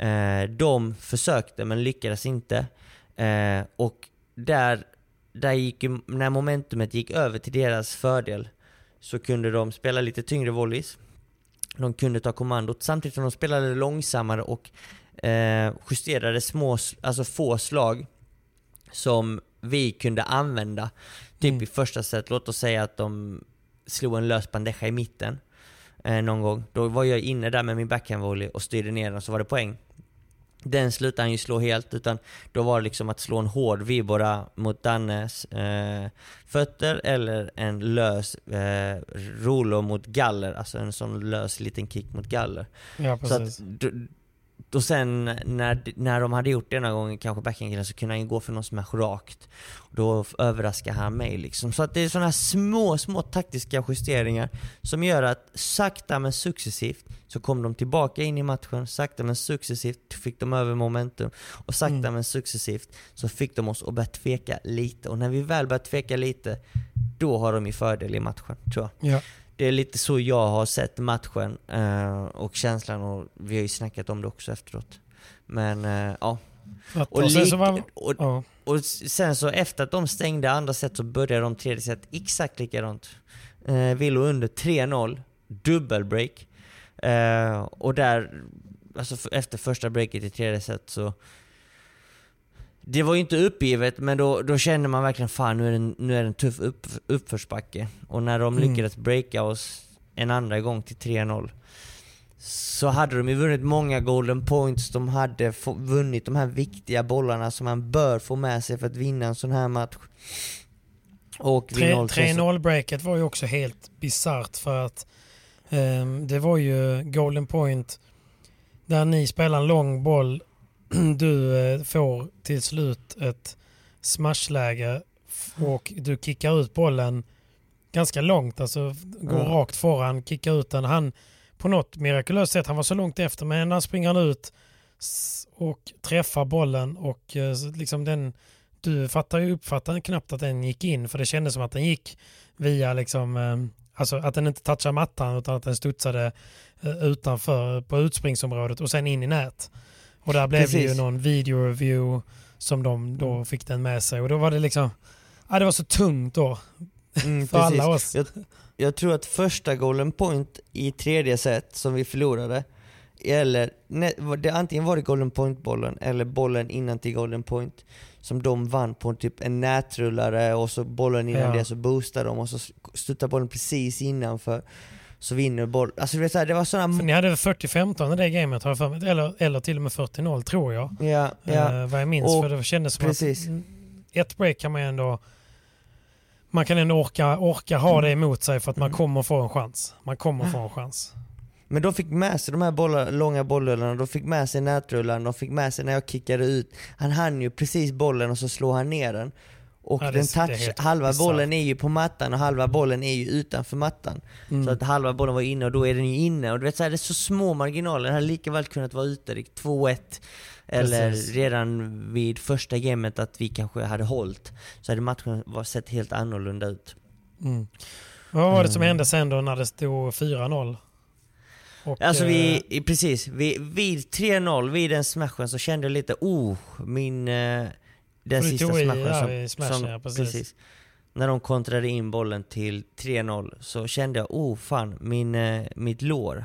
Eh, de försökte men lyckades inte. Eh, och där, där gick när momentumet gick över till deras fördel så kunde de spela lite tyngre volleys. De kunde ta kommandot samtidigt som de spelade långsammare och eh, justerade små, alltså få slag som vi kunde använda. Typ Mm. i första set, låt oss säga att de slog en lös bandeja i mitten eh, någon gång. Då var jag inne där med min backhandvolley och styrde ner den så var det poäng. Den slutade han ju slå helt, utan då var det liksom att slå en hård vibora mot Dannes eh, fötter eller en lös eh, rolo mot galler, alltså en sån lös liten kick mot galler. Ja, Så precis. att, då sen när, när de hade gjort det några gånger, kanske backhandkillen, så kunde han ju gå för någon smash rakt. Då överraskar han mig liksom. Så att det är sådana här små, små taktiska justeringar som gör att sakta men successivt så kom de tillbaka in i matchen, sakta men successivt fick de över momentum och sakta Mm. men successivt så fick de oss att börja tveka lite. Och när vi väl börjar tveka lite, då har de ju fördel i matchen, tror jag. Ja. Det är lite så jag har sett matchen eh, och känslan och vi har ju snackat om det också efteråt. Men eh, ja. Och, sen och, ja. och sen så efter att de stängde andra set så började de tredje set exakt likadant. Eh, vi låg under 3-0, dubbelbreak. Eh, och där, alltså efter första breaket i tredje set så det var ju inte uppgivet, men då, då kände man verkligen fan nu är det en, nu är det en tuff upp, uppförsbacke. Och när de Mm. lyckades breaka oss en andra gång till 3-0 så hade de ju vunnit många golden points, de hade vunnit de här viktiga bollarna som man bör få med sig för att vinna en sån här match. Och vid 0-3 så- 3-0-breaket var ju också helt bisarrt för att ehm, det var ju Golden Point där ni spelar en lång boll. Du eh, får till slut ett smashläge och du kickar ut bollen ganska långt, alltså går Ja. rakt foran, kickar ut den. Han på något mirakulöst sätt, han var så långt efter, men ändå springer han ut och träffar bollen och eh, liksom den du fattar ju uppfattade knappt att den gick in för det kändes som att den gick via liksom, eh, alltså att den inte touchade mattan utan att den studsade utanför på utspringsområdet och sen in i nät. Och där blev det ju Precis. någon video review som de då fick den med sig och då var det liksom, ja det var så tungt då Mm, för precis. alla oss. Jag, jag tror att första golden point i tredje set som vi förlorade, eller ne, var det, antingen var det golden point-bollen eller bollen innan till golden point som de vann på typ en nätrullare och så bollen innan Ja. det så boostade de och så studsade bollen precis innanför. Så vinner boll. Alltså du vet, så här, det var sådana... För ni hade 40-15 i det gamet har jag för mig. Eller, eller till och med 40-0 tror jag. Ja, ja. Eh, vad jag minns. Och- för det kändes som precis. att mm, ett break kan man ändå man kan ändå orka, orka ha det emot sig för att man kommer få en chans. Man kommer få en chans. Men de fick med sig de här bollar, långa bollrullarna, de fick med sig nätrullarna, de fick med sig när jag kickade ut. Han hann ju precis bollen och så slår han ner den. Och Ja, den touch, halva bisarrt. bollen är ju på mattan och halva bollen är ju utanför mattan. Mm. Så att halva bollen var inne och då är den ju inne. Och du vet så här, det är så små marginaler, den hade lika väl kunnat vara ute, det gick 2-1. Eller Precis. redan vid första gamet att vi kanske hade hållit. Så hade matchen var sett helt annorlunda ut. Mm. Vad var det som Mm. hände sen då när det stod 4-0? Och, Alltså eh, vi, i- precis, vi, vid 3-0, vid den smashen så kände jag lite, oh, min... Den sista i smashen där som, smashen, som ja, precis. När de kontrade in bollen till 3-0 så kände jag, oh fan, min, eh, mitt lår.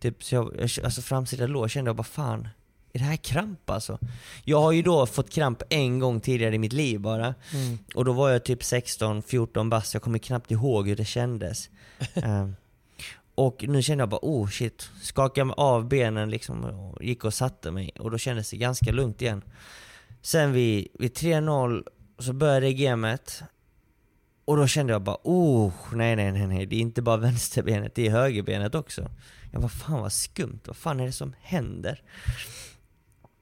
Typ, så jag, alltså framsida lår kände jag bara, fan, är det här kramp alltså? Jag har ju då fått kramp en gång tidigare i mitt liv bara. Mm. Och då var jag typ 16-14 bast, jag kommer knappt ihåg hur det kändes. Ehm, och nu kände jag bara oh shit, skakade av benen liksom och gick och satte mig och då kändes det ganska lugnt igen. Sen vid, vid 3-0 så började gamet och då kände jag bara oh nej nej nej nej, det är inte bara vänsterbenet, det är högerbenet också. Jag bara fan vad skumt, vad fan är det som händer?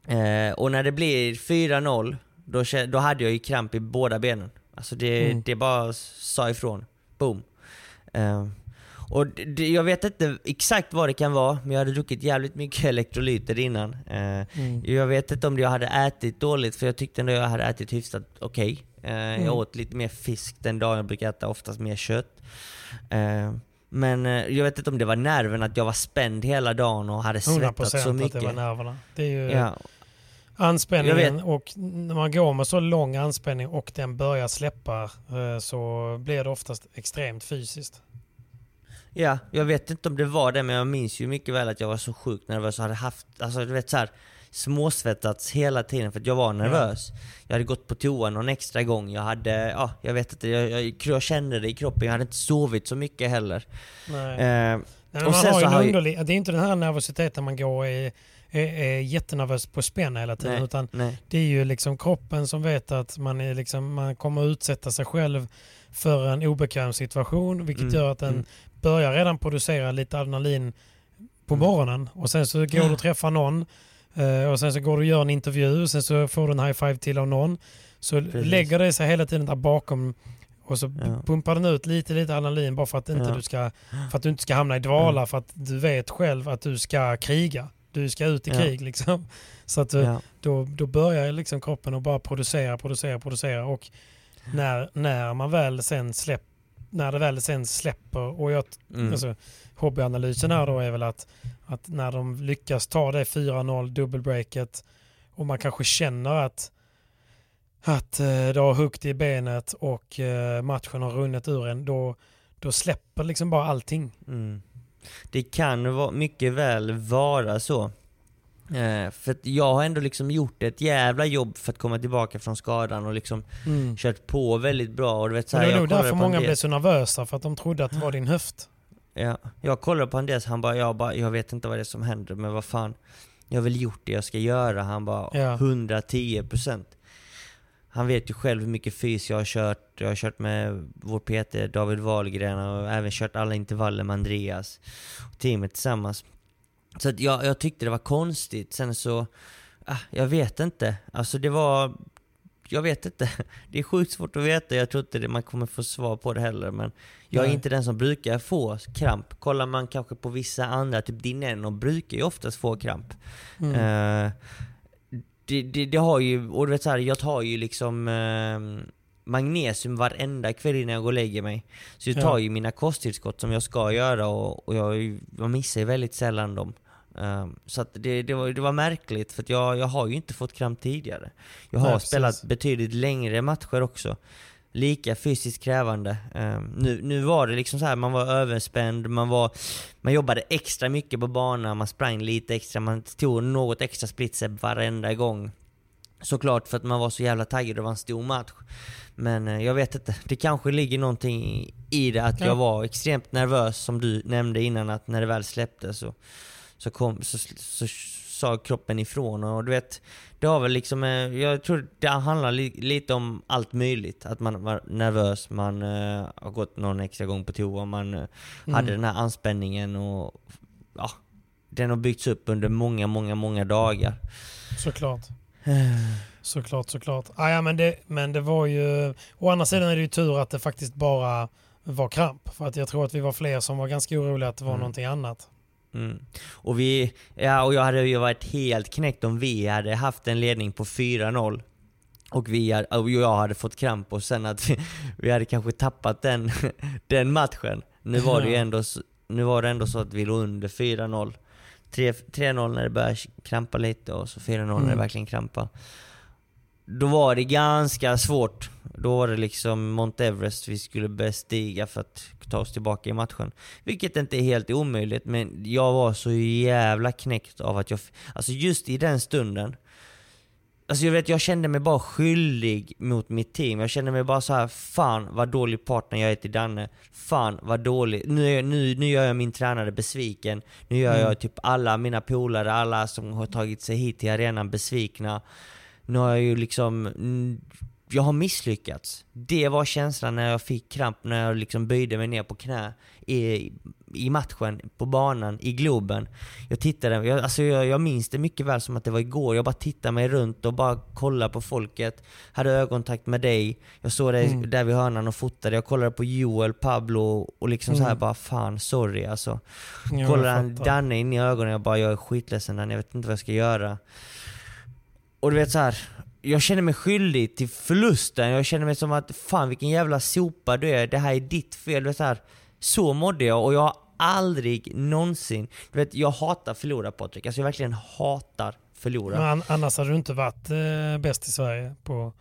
Eh, och när det blir 4-0, då, då hade jag ju kramp i båda benen. Alltså det, Mm. det bara sa ifrån. Boom. Eh, och det, jag vet inte exakt vad det kan vara, men jag hade druckit jävligt mycket elektrolyter innan. Eh, Mm. Jag vet inte om jag hade ätit dåligt, för jag tyckte ändå jag hade ätit hyfsat okej. Eh, Mm. Jag åt lite mer fisk den dagen, jag brukar äta oftast mer kött. Eh, men eh, jag vet inte om det var nerven, att jag var spänd hela dagen och hade 100% svettats så att det mycket. var nerverna. Det är ju Ja, anspänningen och när man går med så lång anspänning och den börjar släppa eh, så blir det oftast extremt fysiskt. Ja, jag vet inte om det var det men jag minns ju mycket väl att jag var så sjukt nervös och hade haft, alltså du vet så här småsvettats hela tiden för att jag var nervös. Jag hade gått på toa någon extra gång, jag hade, ja jag vet inte, jag, jag, jag kände det i kroppen, jag hade inte sovit så mycket heller. Nej. Eh, Nej, och sen har så har underlig, det är inte den här nervositeten man går är, är, är jättenervös på spänn hela tiden nej, utan nej. det är ju liksom kroppen som vet att man, är liksom, man kommer utsätta sig själv för en obekväm situation vilket Mm, gör att den mm. Börjar redan producera lite adrenalin på Mm. morgonen och sen så går du och träffar någon eh, och sen så går du och gör en intervju och sen så får du en high five till av någon. Så Precis. lägger det sig hela tiden där bakom och så Ja. pumpar den ut lite, lite adrenalin bara för att, inte Ja. du ska, för att du inte ska hamna i dvala Ja. för att du vet själv att du ska kriga. Du ska ut i krig liksom. Så att du, Ja. då, då börjar liksom kroppen att bara producera, producera, producera och när, när man väl sen släpp, när det väl sen släpper och jag, Mm. alltså, hobbyanalysen här då är väl att, att när de lyckas ta det 4-0 dubbelbreaket och man kanske känner att att eh, det har huggt i benet och eh, matchen har runnit ur en, då, då släpper liksom bara allting. Mm. Det kan vara, mycket väl vara så. Eh, för jag har ändå liksom gjort ett jävla jobb för att komma tillbaka från skadan och liksom Mm. kört på väldigt bra. Och du vet, så här, det var jag nog därför många blev så nervösa för att de trodde att det var din höft. Ja, jag kollade på Andreas, han bara, jag bara, jag vet inte vad det är som händer, men vad fan. Jag har väl gjort det jag ska göra. Han bara, Ja. 110%. Han vet ju själv hur mycket fys jag har kört. Jag har kört med vår PT David Wahlgren och även kört alla intervaller med Andreas. Och teamet tillsammans. Så att jag, jag tyckte det var konstigt. Sen så, ah, jag vet inte. Alltså det var, jag vet inte. Det är sjukt svårt att veta. Jag tror inte det, man kommer få svar på det heller. Men jag är Nej. inte den som brukar få kramp. Kollar man kanske på vissa andra, typ Dineno brukar ju oftast få kramp. Mm. Eh, det, det, det har ju, och du vet så här, jag tar ju liksom eh, magnesium varenda kväll innan jag går och lägger mig. Så jag Ja. tar ju mina kosttillskott som jag ska göra och, och jag, jag missar ju väldigt sällan dem. Eh, så det, det, var, det var märkligt för jag, jag har ju inte fått kramp tidigare. Jag har Nej, precis. spelat betydligt längre matcher också. Lika fysiskt krävande. Eh, nu, nu var det liksom så här, man var överspänd, man, var, man jobbade extra mycket på banan, man sprang lite extra, man tog något extra splitstep varenda gång. Såklart för att man var så jävla taggad, det var en stor match. Men eh, jag vet inte, det kanske ligger någonting i- i det att Ja. jag var extremt nervös som du nämnde innan att när det väl släpptes så, så, kom, så, så, sa kroppen ifrån och du vet, det har väl liksom, eh, jag tror det handlar li, lite om allt möjligt. Att man var nervös, man eh, har gått någon extra gång på toa, man eh, hade den här anspänningen och ja, den har byggts upp under många, många, många dagar. Såklart. Såklart, såklart. Ah, ja, men, det, men det var ju... Å andra sidan är det ju tur att det faktiskt bara var kramp. För att jag tror att vi var fler som var ganska oroliga att det var Mm. någonting annat. Mm. Och vi, ja och jag hade ju varit helt knäckt om vi hade haft en ledning på 4-0 och, vi hade, och jag hade fått kramp och sen att vi, vi hade kanske tappat den, den matchen. Nu var det ju ändå, nu var det ändå så att vi låg under 4-0. 3 3-0 när det började krampa lite och så 4-0 när det Mm. verkligen krampa. Då var det ganska svårt. Då var det liksom Mount Everest vi skulle bestiga för att ta oss tillbaka i matchen. Vilket inte är helt omöjligt, men jag var så jävla knäckt av att jag... Alltså just i den stunden. Alltså jag vet, jag kände mig bara skyldig mot mitt team. Jag kände mig bara så här: fan vad dålig partner jag är till Danne. Fan vad dålig. Nu, nu, nu gör jag min tränare besviken. Nu gör Mm. jag typ alla mina polare, alla som har tagit sig hit till arenan besvikna. Nu har jag ju liksom... mm, Jag har misslyckats. Det var känslan när jag fick kramp, när jag liksom böjde mig ner på knä i, i matchen, på banan, i Globen. Jag tittade, jag, alltså jag, jag minns det mycket väl som att det var igår. Jag bara tittade mig runt och bara kollade på folket. Hade ögonkontakt med dig. Jag såg dig Mm. där vid hörnan och fotade. Jag kollade på Joel, Pablo och liksom så här Mm. bara fan, sorry alltså. Ja, Kollade han. Danne in i ögonen jag bara jag är skitledsen Danne, jag vet inte vad jag ska göra. Och du vet så här. Jag känner mig skyldig till förlusten, jag känner mig som att fan vilken jävla sopa du är, det här är ditt fel. Så, här, så mådde jag och jag har aldrig någonsin, du vet jag hatar förlora Patrik, alltså jag verkligen hatar förlora. Men an- annars hade du inte varit eh, bäst i Sverige på,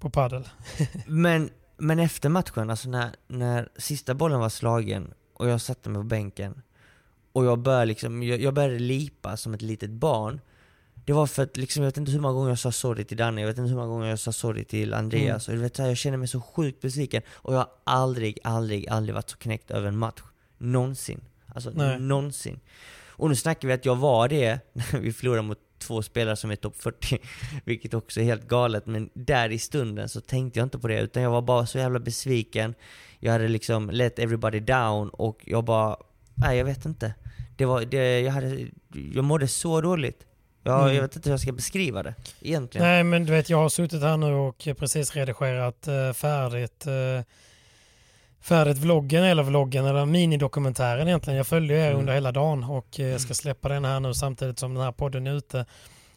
på paddel. Men, men efter matchen, alltså när, när sista bollen var slagen och jag satte mig på bänken och jag började liksom, jag, jag började lipa som ett litet barn. Det var för att liksom, jag vet inte hur många gånger jag sa sorry till Danne, jag vet inte hur många gånger jag sa sorry till Andreas. Och du vet, jag känner mig så sjukt besviken och jag har aldrig, aldrig, aldrig varit så knäckt över en match. Någonsin. Alltså Nej. någonsin. Och nu snackar vi att jag var det när vi förlorade mot två spelare som är topp 40, vilket också är helt galet. Men där i stunden så tänkte jag inte på det, utan jag var bara så jävla besviken. Jag hade liksom let everybody down och jag bara, nej jag vet inte. Det var, det, jag, hade, jag mådde så dåligt. Jag, Mm. jag vet inte hur jag ska beskriva det egentligen. Nej men du vet jag har suttit här nu och precis redigerat eh, färdigt eh, färdigt vloggen eller vloggen eller minidokumentären egentligen. Jag följde er Mm. under hela dagen och eh, ska släppa den här nu samtidigt som den här podden är ute.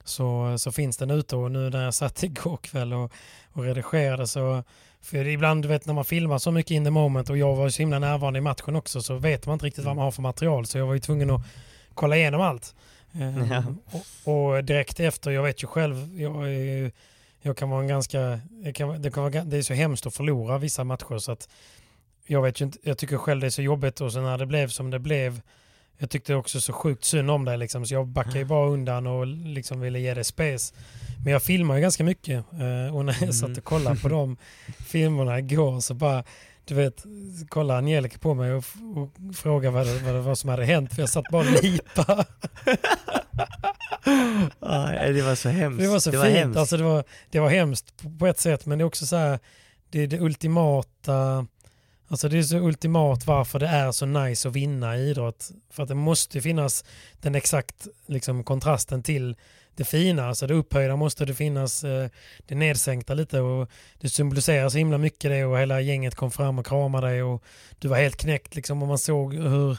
Så, så finns den ute och nu när jag satt igår kväll och, och redigerade så för ibland du vet när man filmar så mycket in the moment och jag var så himla närvarande i matchen också så vet man inte riktigt vad man har för material så jag var ju tvungen att kolla igenom allt. Eh, Ja. och, och direkt efter, jag vet ju själv, jag, jag kan vara en ganska, kan, det, kan vara, det är så hemskt att förlora vissa matcher så att jag vet ju inte, jag tycker själv det är så jobbigt och sen när det blev som det blev, jag tyckte också så sjukt synd om dig liksom, så jag backade ju bara undan och liksom ville ge dig space. Men jag filmar ju ganska mycket eh, och när jag satt och kollade på de filmerna igår så bara, du vet, kollade Angelica på mig och, och frågade vad det, vad det var som hade hänt för jag satt bara och lipade. Ah, det var så hemskt. Det var så fint. hemskt. Alltså det, var, det var hemskt på, på ett sätt men det är också så här, det är det ultimata, alltså det är så ultimat varför det är så nice att vinna i idrott. För att det måste finnas den exakt liksom, kontrasten till det fina, alltså det upphöjda måste det finnas eh, det nedsänkta lite och det symboliserar så himla mycket det och hela gänget kom fram och kramade dig och du var helt knäckt liksom och man såg hur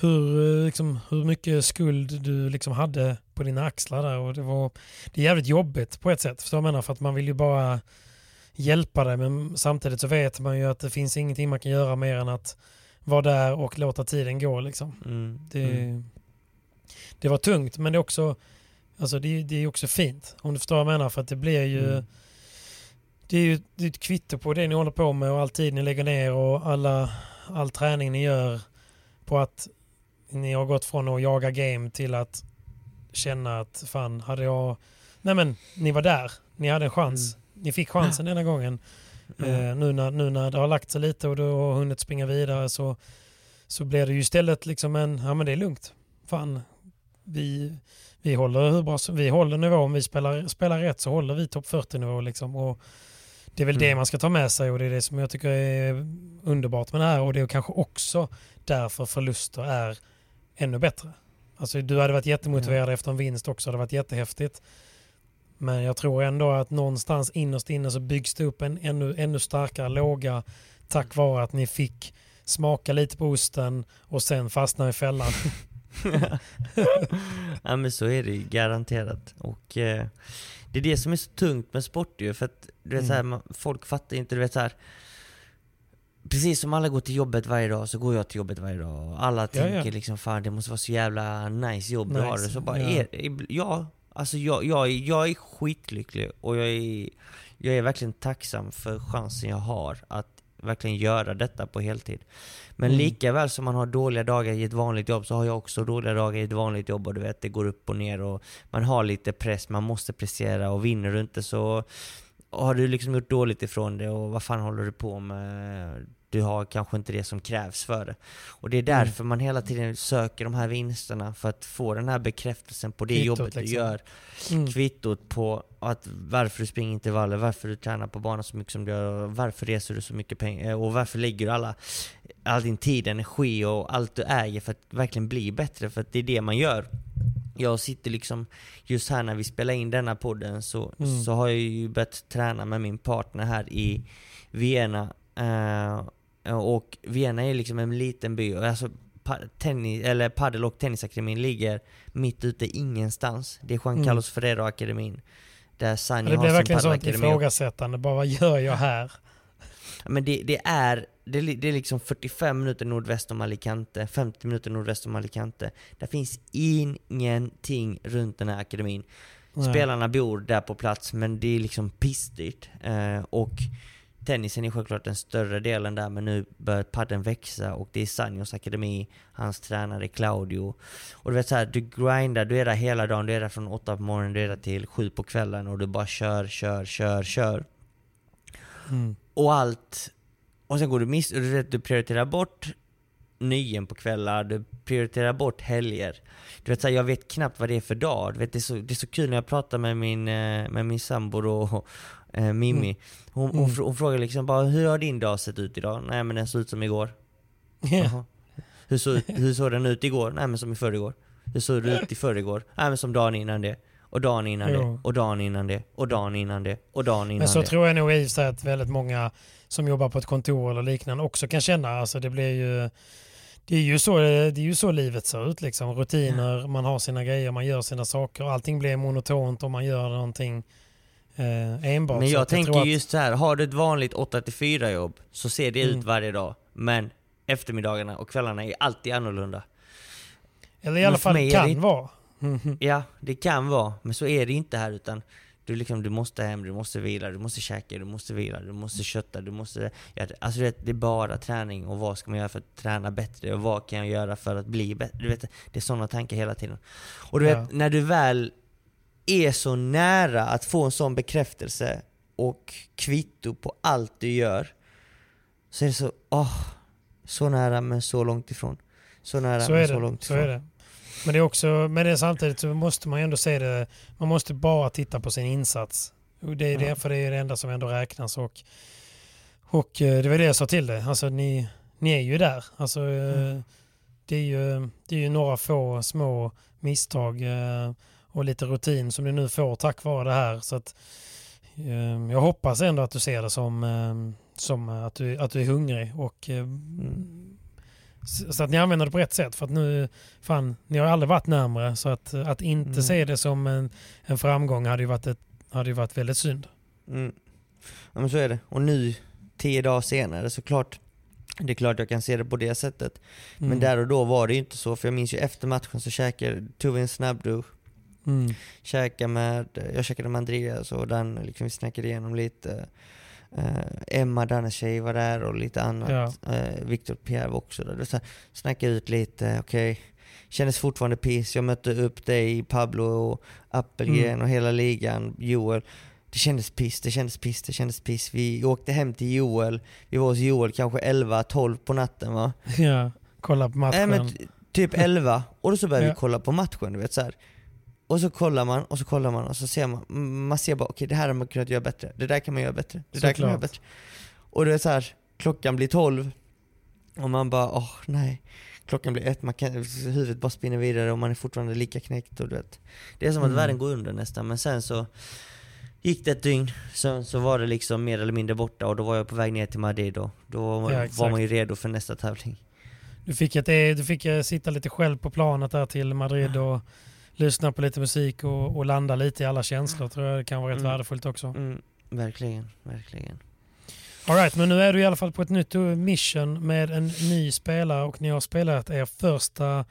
hur, eh, liksom, hur mycket skuld du liksom hade på dina axlar där. Och det, var, det är jävligt jobbigt på ett sätt. Förstår jag menar? För att man vill ju bara hjälpa dig men samtidigt så vet man ju att det finns ingenting man kan göra mer än att vara där och låta tiden gå. Liksom. Mm, Det, mm. det var tungt men det är också alltså det, det är också fint. Om du förstår vad jag menar. För att det blir ju Mm. det är ju det är ett kvitto på det ni håller på med och all tid ni lägger ner och alla, all träning ni gör på att ni har gått från att jaga game till att känna att fan, hade jag nej men ni var där. Ni hade en chans. Ni fick chansen denna gången. Eh, nu, när, nu när det har lagt sig lite och du har hunnit springa vidare så, så blir det ju istället liksom en, ja men det är lugnt. Fan, vi, vi håller hur bra vi håller nivå. Om vi spelar, spelar rätt så håller vi topp 40 nivå liksom. Och det är väl det Mm. man ska ta med sig och det är det som jag tycker är underbart med det här och det är kanske också därför förluster är ännu bättre. Alltså du hade varit jättemotiverad efter en vinst också, det hade varit jättehäftigt. Men jag tror ändå att någonstans innerst inne så byggs det upp en ännu, ännu starkare låga tack vare att ni fick smaka lite på osten och sen fastna i fällan. ja men så är det ju garanterat. Och eh, det är det som är så tungt med sport ju, för att du vet, Mm. så här, man, folk fattar inte, du vet så här. Precis som alla går till jobbet varje dag så går jag till jobbet varje dag. Och Alla tänker ja. liksom fan det måste vara så jävla nice jobb du Nice, har. Så bara, ja. är, är, ja, alltså jag, jag, är- jag är skitlycklig och jag är, jag är verkligen tacksam för chansen jag har att verkligen göra detta på heltid. Men Mm. lika väl som man har dåliga dagar i ett vanligt jobb så har jag också dåliga dagar i ett vanligt jobb och du vet det går upp och ner och man har lite press, man måste prestera och vinner du inte så har du liksom gjort dåligt ifrån det och vad fan håller du på med? Du har kanske inte det som krävs för det. Och det är därför man hela tiden söker de här vinsterna, för att få den här bekräftelsen på det Kvittot, jobbet du liksom. gör. Mm. Kvittot på att varför du springer intervaller, varför du tränar på banan så mycket som du gör, varför reser du så mycket pengar och varför lägger du alla, all din tid, energi och allt du äger för att verkligen bli bättre, för att det är det man gör. Jag sitter liksom, just här när vi spelar in denna podden så, Mm. så har jag ju börjat träna med min partner här i Vienna. Eh, och Vienna är liksom en liten by, alltså tennis, eller paddel och tennisakademin ligger mitt ute ingenstans. Det är Juan Mm. Carlos Ferrero-akademin. Där Sani det har blev sin verkligen sånt ifrågasättande. Bara vad gör jag här? Men det, det är det, det är liksom 45 minuter nordväst om Alicante, 50 minuter nordväst om Alicante. Det finns ingenting runt den här akademin. Nej. Spelarna bor där på plats, men det är liksom pissdyrt. Eh, och tennisen är självklart den större delen där, men nu börjar padden växa och det är Sanjos akademi, hans tränare Claudio. Och du vet så här, du grindar, du är där hela dagen, du är där från 8 på morgonen, du är där till 7 på kvällen och du bara kör, kör, kör, kör. Mm. Och allt, och sen går du miss, du vet, du prioriterar bort nyen på kvällar, du prioriterar bort helger. Du vet, så här, jag vet knappt vad det är för dag. Du vet, det, är så, det är så kul när jag pratar med min, eh, med min sambo och eh, Mimmi. Hon, hon, Mm. hon frågar liksom bara, hur har din dag sett ut idag? Nej men den såg ut som igår. Jaha. Hur, såg, hur såg den ut igår? Nej men som i förrgår. Hur såg det ut i förrgår? Nej men som dagen innan det. Och dagen innan Jo. det. Och dagen innan det. Och dagen innan det. Och dagen innan Men så det. tror jag nog i sig att väldigt många som jobbar på ett kontor eller liknande också kan känna. Alltså det blir ju det är ju så, det är ju så livet ser ut. Liksom. Rutiner, man har sina grejer, man gör sina saker. Allting blir monotont om man gör någonting eh, enbart. Men jag att tänker att- just så här, har du ett vanligt 8-4 jobb så ser det Mm. ut varje dag. Men eftermiddagarna och kvällarna är alltid annorlunda. Eller i alla fall kan det- vara. Ja, det kan vara, men så är det inte här utan du, liksom, du måste hem, du måste vila, du måste käka, du måste vila, du måste kötta, du måste... Ja, det- alltså du vet, det är bara träning och vad ska man göra för att träna bättre och vad kan jag göra för att bli bättre? Du vet, det är sådana tankar hela tiden. Och du Ja. vet, när du väl är så nära att få en sån bekräftelse och kvitto på allt du gör så är det så, åh, så nära men så långt ifrån. Så nära Så men så det. långt Så ifrån. är det. Men det är också, men det är samtidigt så måste man ju ändå se det, man måste bara titta på sin insats. Och det är det, Ja. för det är det enda som ändå räknas. Och, och eh, det var det jag sa till dig, alltså ni, ni är ju där. Alltså, eh, Mm. det, är ju, det är ju några få små misstag eh, och lite rutin som du nu får tack vare det här. Så att, eh, jag hoppas ändå att du ser det som, eh, som att, du, att du är hungrig och eh, så att ni använder det på rätt sätt. För att nu, fan, ni har aldrig varit närmare. Så att, att inte Mm. se det som en, en framgång hade ju varit, ett, hade ju varit väldigt synd. Mm. Ja men så är det. Och nu, tio dagar senare, såklart det är klart jag kan se det på det sättet. Men Mm. där och då var det ju inte så, för jag minns ju efter matchen så käkade, tog vi en snabbdusch, Mm. med, jag käkade med Andreas och Dan, liksom vi snackade igenom lite. Eh, Emma, Dannes tjej var där och lite annat. Ja. Eh, Victor Pierre var också där. Så Snackade ut lite, okej. Kändes fortfarande piss. Jag mötte upp dig, Pablo, och Appelgren Mm. och hela ligan, Joel. Det kändes piss, det kändes piss, det kändes piss. Vi åkte hem till Joel. Vi var hos Joel kanske 11-12 på natten va? Ja, kolla på matchen. Nej, men typ 11, och då så börjar Ja. vi kolla på matchen, du vet så här. Och så kollar man, och så kollar man, och så ser man, man ser bara okej det här har man kunnat göra bättre, det där kan man göra bättre, det där kan man göra bättre. Och det är så här, klockan blir 12, och man bara åh nej. Klockan blir ett, man kan, huvudet bara spinner vidare och man är fortfarande lika knäckt och du vet. Det är som att Mm. världen går under nästan, men sen så gick det ett dygn, sen så var det liksom mer eller mindre borta och då var jag på väg ner till Madrid och då Ja, var man ju redo för nästa tävling. Du fick, ett, eh, du fick eh, sitta lite själv på planet där till Madrid och lyssna på lite musik och, och landa lite i alla känslor. tror jag det kan vara rätt Mm. värdefullt också. Mm, verkligen, verkligen. All right, men nu är du i alla fall på ett nytt eh, mission med en ny spelare och ni har spelat er första,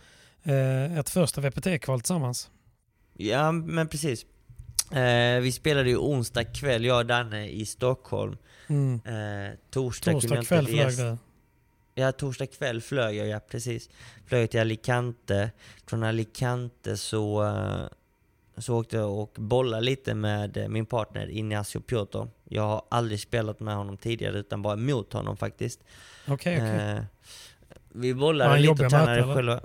eh, ert första VPT-kval tillsammans. Ja men precis. Eh, vi spelade ju onsdag kväll, jag och Danne i Stockholm. Mm. Eh, torsdag, Torsdag kväll flög resa. Ja, torsdag kväll flög jag, ja precis. Flög till Alicante. Från Alicante så, eh, så åkte jag och bollade lite med eh, min partner Ignacio Piotr. Jag har aldrig spelat med honom tidigare utan bara mot honom faktiskt. Okej, okej. Eh, vi bollade han lite och tränade eller? själva.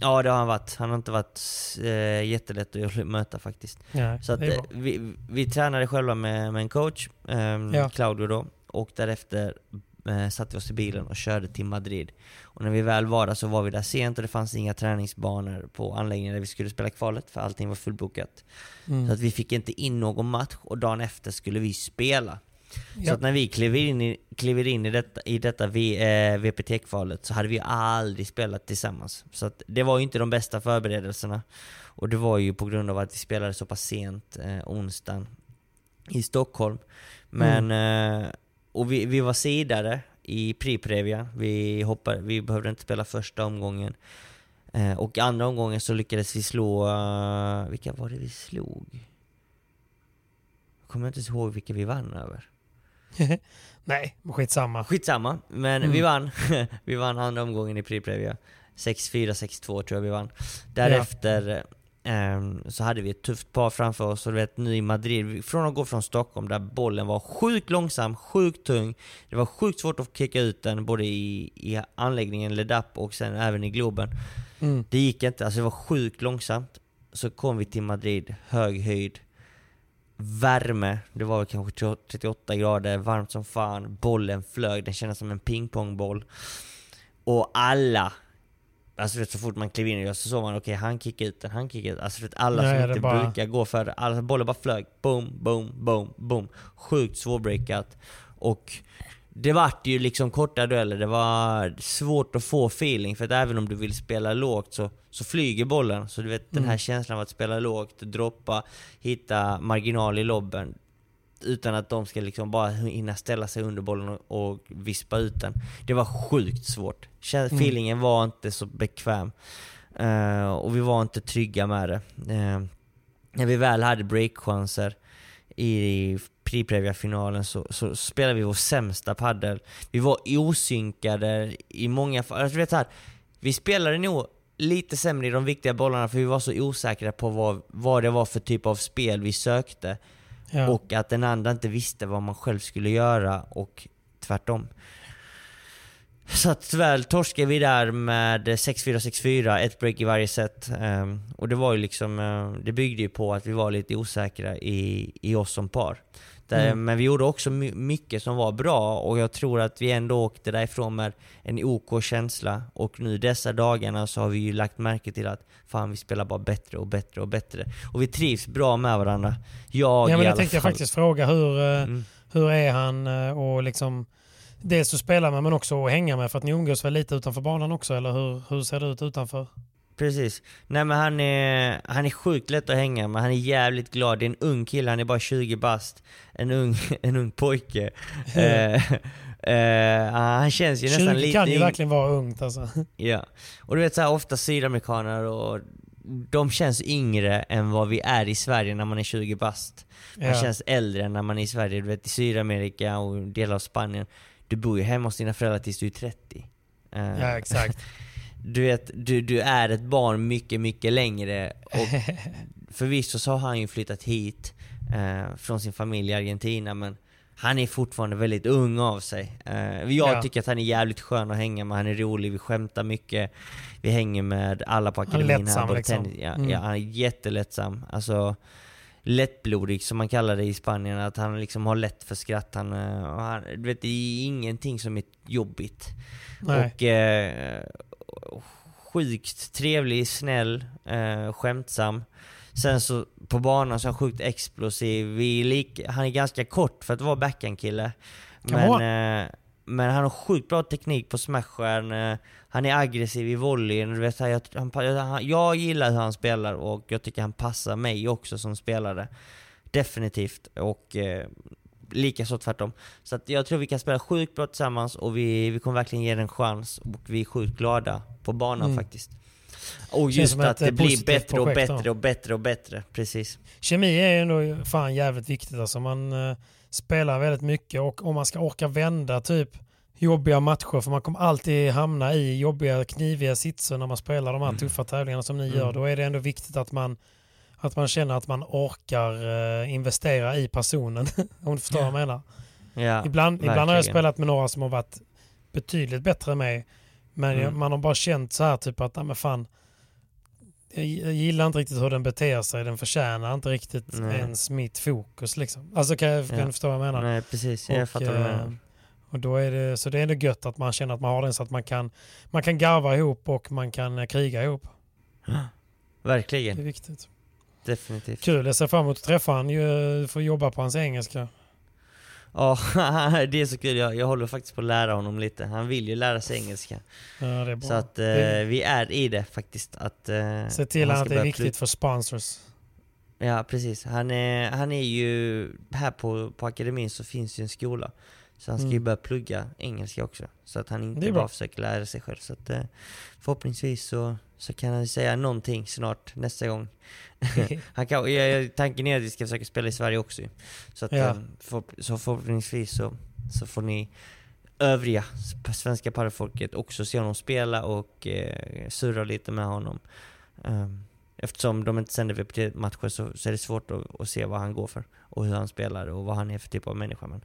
Ja det har han varit. Han har inte varit eh, jättelätt att möta faktiskt. Ja, Så att, eh, vi, vi tränade själva med, med en coach, ehm, Ja. Claudio då, och därefter eh, satte vi oss i bilen och körde till Madrid. Och när vi väl var där så var vi där sent och det fanns inga träningsbanor på anläggningen där vi skulle spela kvalet för allting var fullbokat. Mm. Så att vi fick inte in någon match och dagen efter skulle vi spela. Så Ja. att när vi kliver in i, kliver in i detta, i detta eh, VPT-kvalet så hade vi aldrig spelat tillsammans. Så att det var ju inte de bästa förberedelserna. Och det var ju på grund av att vi spelade så pass sent eh, onsdagen i Stockholm. Men, eh, och vi, vi var sidare i Priprevia. Vi, hoppade, vi behövde inte spela första omgången. Eh, och andra omgången så lyckades vi slå, eh, vilka var det vi slog? Jag kommer inte ihåg vilka vi vann över. Nej, skitsamma. Skitsamma, men Mm. vi vann. vi vann andra omgången i Priprevia. 6-4, 6-2 tror jag vi vann. Därefter ehm, så hade vi ett tufft par framför oss och du vet nu i Madrid, från att gå från Stockholm där bollen var sjukt långsam, sjukt tung. Det var sjukt svårt att kicka ut den både i, i anläggningen Ledap och sen även i Globen. Mm. Det gick inte, alltså det var sjukt långsamt. Så kom vi till Madrid, hög höjd, värme, det var kanske 38 grader, varmt som fan, bollen flög, den kändes som en pingpongboll. Och alla, alltså vet, så fort man klev in så såg man okej han kickade ut den, han kickade ut Alltså vet, alla Nej, som det inte bara- brukar gå för det, alla, bollen bara flög. Boom, boom, boom, boom. Sjukt svårbreakat. Och det vart ju liksom korta dueller, det var svårt att få feeling för att även om du vill spela lågt så, så flyger bollen. Så du vet den här Mm. känslan av att spela lågt, droppa, hitta marginal i lobben utan att de ska liksom bara hinna ställa sig under bollen och, och vispa ut den. Det var sjukt svårt. Mm. Feelingen var inte så bekväm. Eh, och vi var inte trygga med det. Eh, när vi väl hade breakchanser i Priprevia-finalen så, så spelade vi vår sämsta paddel. Vi var osynkade i många fall. Alltså, vet så här, vi spelade nog lite sämre i de viktiga bollarna för vi var så osäkra på vad, vad det var för typ av spel vi sökte. Ja. Och att den andra inte visste vad man själv skulle göra och tvärtom. Så att tyvärr torskade vi där med 6-4, 6-4, ett break i varje set. Um, och det var ju liksom, eh, det byggde ju på att vi var lite osäkra i, i oss som par. Där, Mm. Men vi gjorde också my- mycket som var bra och jag tror att vi ändå åkte därifrån med en OK känsla. Och nu dessa dagarna så har vi ju lagt märke till att fan vi spelar bara bättre och bättre och bättre. Och vi trivs bra med varandra. Jag ja, men alla tänkte jag fall. faktiskt fråga. Hur, eh, Mm. hur är han eh, och liksom dels att spela med men också att hänga med för att ni umgås väl lite utanför banan också eller hur, hur ser det ut utanför? Precis. Nej men han är, han är sjukt lätt att hänga med, han är jävligt glad. Det är en ung kille, han är bara 20 bast. En ung, en ung pojke. Eh, eh, han känns ju nästan 20 lite kan ju verkligen vara ungt alltså. Ja. Och du vet så här, ofta sydamerikaner och de känns yngre än vad vi är i Sverige när man är 20 bast. Man Ja. känns äldre än när man är i Sverige. Du vet i Sydamerika och delar av Spanien. Du bor ju hemma hos dina föräldrar tills du är 30. Eh, Ja exakt. du vet, du, du är ett barn mycket, mycket längre. Och förvisso så har han ju flyttat hit eh, från sin familj i Argentina, men han är fortfarande väldigt ung av sig. Eh, jag Ja. tycker att han är jävligt skön att hänga med, han är rolig, vi skämtar mycket. Vi hänger med alla på Han är akademin lättsam, liksom. tennis- ja, Mm. ja, han är jättelättsam. Alltså, lättblodig som man kallar det i Spanien, att han liksom har lätt för skratt. Han, eh, han, du vet, det är ingenting som är jobbigt. Nej. Och eh, sjukt trevlig, snäll, eh, skämtsam. Sen så på banan så är han sjukt explosiv. Vi lik, han är ganska kort för att vara backhandkille. Men, eh, men han har sjukt bra teknik på smashen. Eh, han är aggressiv i volleyn. Du vet, jag, han, han, jag gillar hur han spelar och jag tycker han passar mig också som spelare. Definitivt. Och eh, likaså tvärtom. Så att jag tror vi kan spela sjukt bra tillsammans och vi, vi kommer verkligen ge det en chans. Och vi är sjukt glada på banan Mm. faktiskt. Och just att det blir bättre och projekt bättre och bättre och bättre. Precis. Kemi är ju ändå fan jävligt viktigt. Alltså man eh, spelar väldigt mycket och om man ska orka vända typ jobbiga matcher, för man kommer alltid hamna i jobbiga, kniviga sitser när man spelar de här tuffa tävlingarna som ni Mm. gör. Då är det ändå viktigt att man, att man känner att man orkar eh, investera i personen. om du förstår vad jag menar. Ja, Ibland, ibland har jag verkligen. spelat med några som har varit betydligt bättre än mig. Men jag, Mm. man har bara känt så här typ att, nej men fan, jag jag gillar inte riktigt hur den beter sig. Den förtjänar inte riktigt Nej. ens mitt fokus. Liksom. Alltså kan, jag, kan Ja. du förstå vad jag menar? Nej precis, jag Och, fattar vad du eh, menar. Och då är det, så det är ändå gött att man känner att man har den så att man kan, man kan garva ihop och man kan eh, kriga ihop. Det är Verkligen, viktigt. Definitivt. Kul, jag ser fram emot att träffa honom. Ju- Få jobba på hans engelska. Ja, det är så kul. Jag, jag håller faktiskt på att lära honom lite. Han vill ju lära sig engelska. Ja. Så att eh, vi är i det faktiskt. Att, eh, Se till han att det är viktigt för sponsors. Ja, precis. Han är, han är ju, här på, på akademin så finns ju en skola. Så han ska ju Mm. börja plugga engelska också. Så att han inte bara försöker lära sig själv. Så att eh, förhoppningsvis så, så kan han säga någonting snart nästa gång. han kan, tanken är att vi ska försöka spela i Sverige också. Så, att, Ja. eh, för, så förhoppningsvis så, så får ni övriga svenska padelfolket också se honom spela och eh, surra lite med honom. Um, eftersom de inte sänder VPT-matcher så, så är det svårt att, att se vad han går för och hur han spelar och vad han är för typ av människa. Men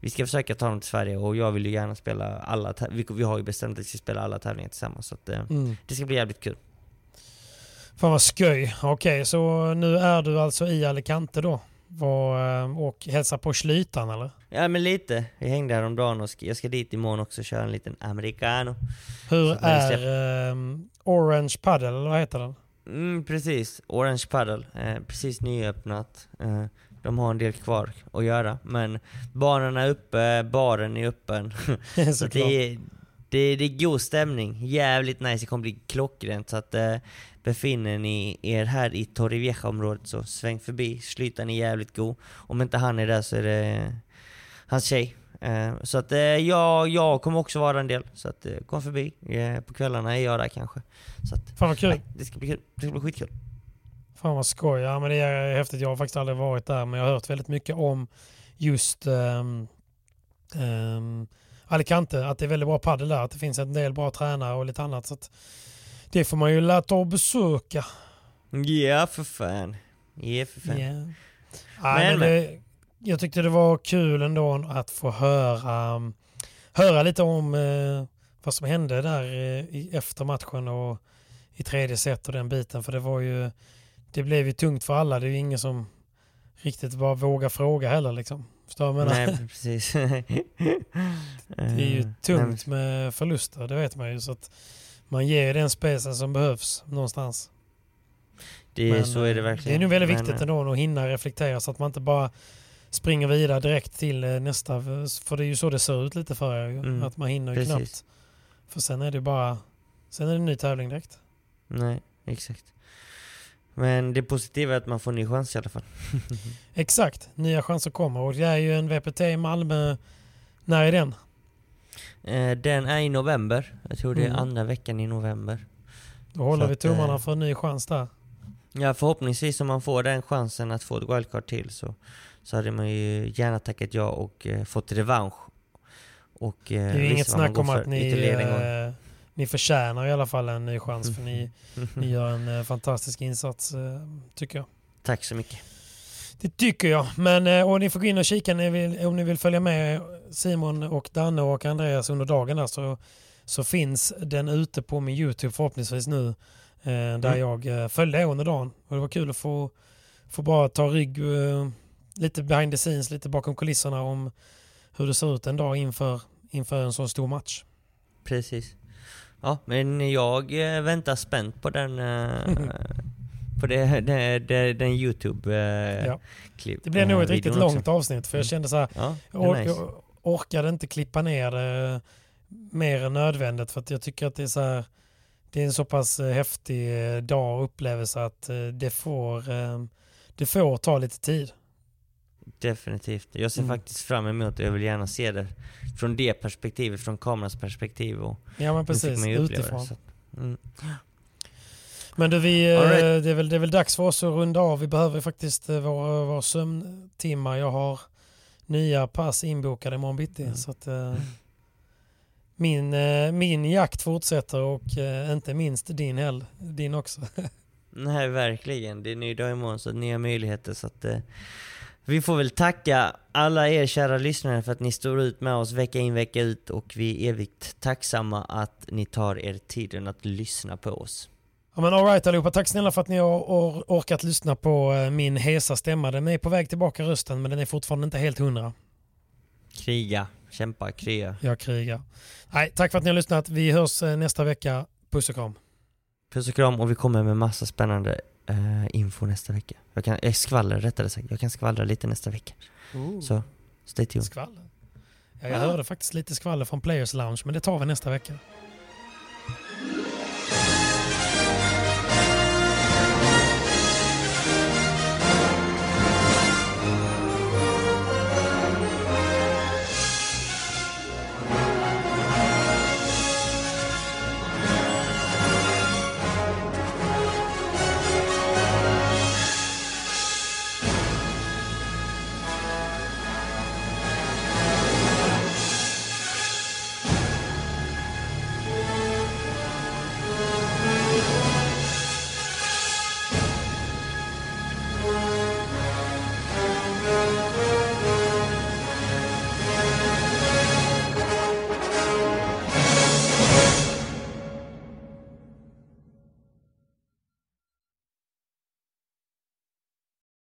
vi ska försöka ta honom till Sverige och jag vill ju gärna spela alla vi, vi har ju bestämt att vi ska spela alla tävlingar tillsammans så att, eh, Mm. det ska bli jävligt kul. Fan vad skoj. Okej, så nu är du alltså i Alicante då? Var, eh, och hälsar på Slytan eller? Ja men lite, jag hängde häromdagen och jag ska dit imorgon också och köra en liten americano. Hur vi är ehm, Orange Paddle, eller vad heter den? Mm, precis. Orange Paddle. Eh, precis nyöppnat. Eh, de har en del kvar att göra. Men banan är uppe, baren är öppen. så det är, det, det är god stämning. Jävligt nice. Det kommer bli klockrent. Så att eh, befinner ni er här i Torrevieja-området så sväng förbi. Slytan är jävligt god. Om inte han är där så är det hans tjej. Eh, så att eh, jag, jag kommer också vara en del. Så att eh, kom förbi. På kvällarna är jag där kanske. Så att, Fan vad kul. nej, det ska bli kul. Det ska bli skitkul. Fan vad skoj. Ja, men det är häftigt. Jag har faktiskt aldrig varit där men jag har hört väldigt mycket om just ehm, ehm, Alicante. Att det är väldigt bra padel där. Att det finns en del bra tränare och lite annat. Så det får man ju lära och besöka. Ja för fan. Ja för fan. Ja. Nej, Men, men det, jag tyckte det var kul ändå att få höra, höra lite om eh, vad som hände där eh, i, efter matchen och i tredje set och den biten. För det var ju, det blev ju tungt för alla. Det är ju ingen som riktigt bara vågar fråga heller liksom. Förstår du vad jag menar? Nej precis. Det är ju tungt med förluster, det vet man ju. Så att man ger den spacen som behövs någonstans. Det, Men, så är det eh, verkligen. Det är nog väldigt viktigt eh, ändå att hinna reflektera så att man inte bara springer vidare direkt till eh, nästa. För det är ju så det ser ut lite för er. Mm, Att man hinner precis. knappt. För sen är det bara sen är det en ny tävling direkt. Nej, exakt. Men det positiva är att man får en ny chans i alla fall. Exakt, nya chanser kommer. Och det är ju en VPT i Malmö. När är den? Eh, den är i november. Jag tror det är Mm. andra veckan i november. Då håller Så vi tummarna eh, för en ny chans där. Ja, förhoppningsvis om man får den chansen att få ett wildcard till så, så hade man ju gärna tackat ja och eh, fått revansch. Och, eh, Det är ju inget snack om att ni eh, ni förtjänar i alla fall en ny chans för ni, ni gör en eh, fantastisk insats tycker jag. Tack så mycket. Det tycker jag. Men och ni får gå in och kika om ni vill, om ni vill följa med Simon och Danne och Andreas under dagen där, så, så finns den ute på min Youtube förhoppningsvis nu. Där Mm. jag följde er under dagen. Och det var kul att få, få bara ta rygg lite behind the scenes, lite bakom kulisserna om hur det ser ut en dag inför, inför en så stor match. Precis. Ja, men jag eh, väntar spänt på den... eh, på det, det, det, den YouTube-klipp. Det blev nog ett riktigt långt avsnitt för jag Mm. kände så här, Ja, or- nice. jag orkade inte klippa ner det mer än nödvändigt för att jag tycker att det är så här, det är en så pass eh, häftig eh, dag och upplevelse att eh, det får, eh, det får ta lite tid. Definitivt. Jag ser Mm. faktiskt fram emot det. Jag vill gärna se det från det perspektivet, från kamerans perspektiv. Och Ja men precis, utifrån. Det, Mm. Men du, vi, eh, right. det, är väl, det är väl dags för oss att runda av. Vi behöver faktiskt eh, våra, våra sömntimmar. Jag har nya pass inbokade imorgon bitti. Mm. Så att, eh, min, eh, min jakt fortsätter och eh, inte minst din heller. Din också. Nej, verkligen. Det är ny dag imorgon, så nya möjligheter. Så att, eh, vi får väl tacka alla er kära lyssnare för att ni står ut med oss vecka in vecka ut och vi är evigt tacksamma att ni tar er tiden att lyssna på oss. Ja, men all right allihopa, tack snälla för att ni har or- orkat lyssna på eh, min hesa stämma. Den är på väg tillbaka rösten men den är fortfarande inte helt hundra. Kriga, kämpa, krya. Jag krigar. Nej, tack för att ni har lyssnat. Vi hörs eh, nästa vecka. Puss och kram. Puss och kram och vi kommer med massa spännande eh, info nästa vecka. Jag kan, eh, skvaller rättare sagt. Jag kan skvallra lite nästa vecka. Så, stay tuned. Skvaller. Ja, jag hörde faktiskt lite skvaller från Players Lounge men det tar vi nästa vecka.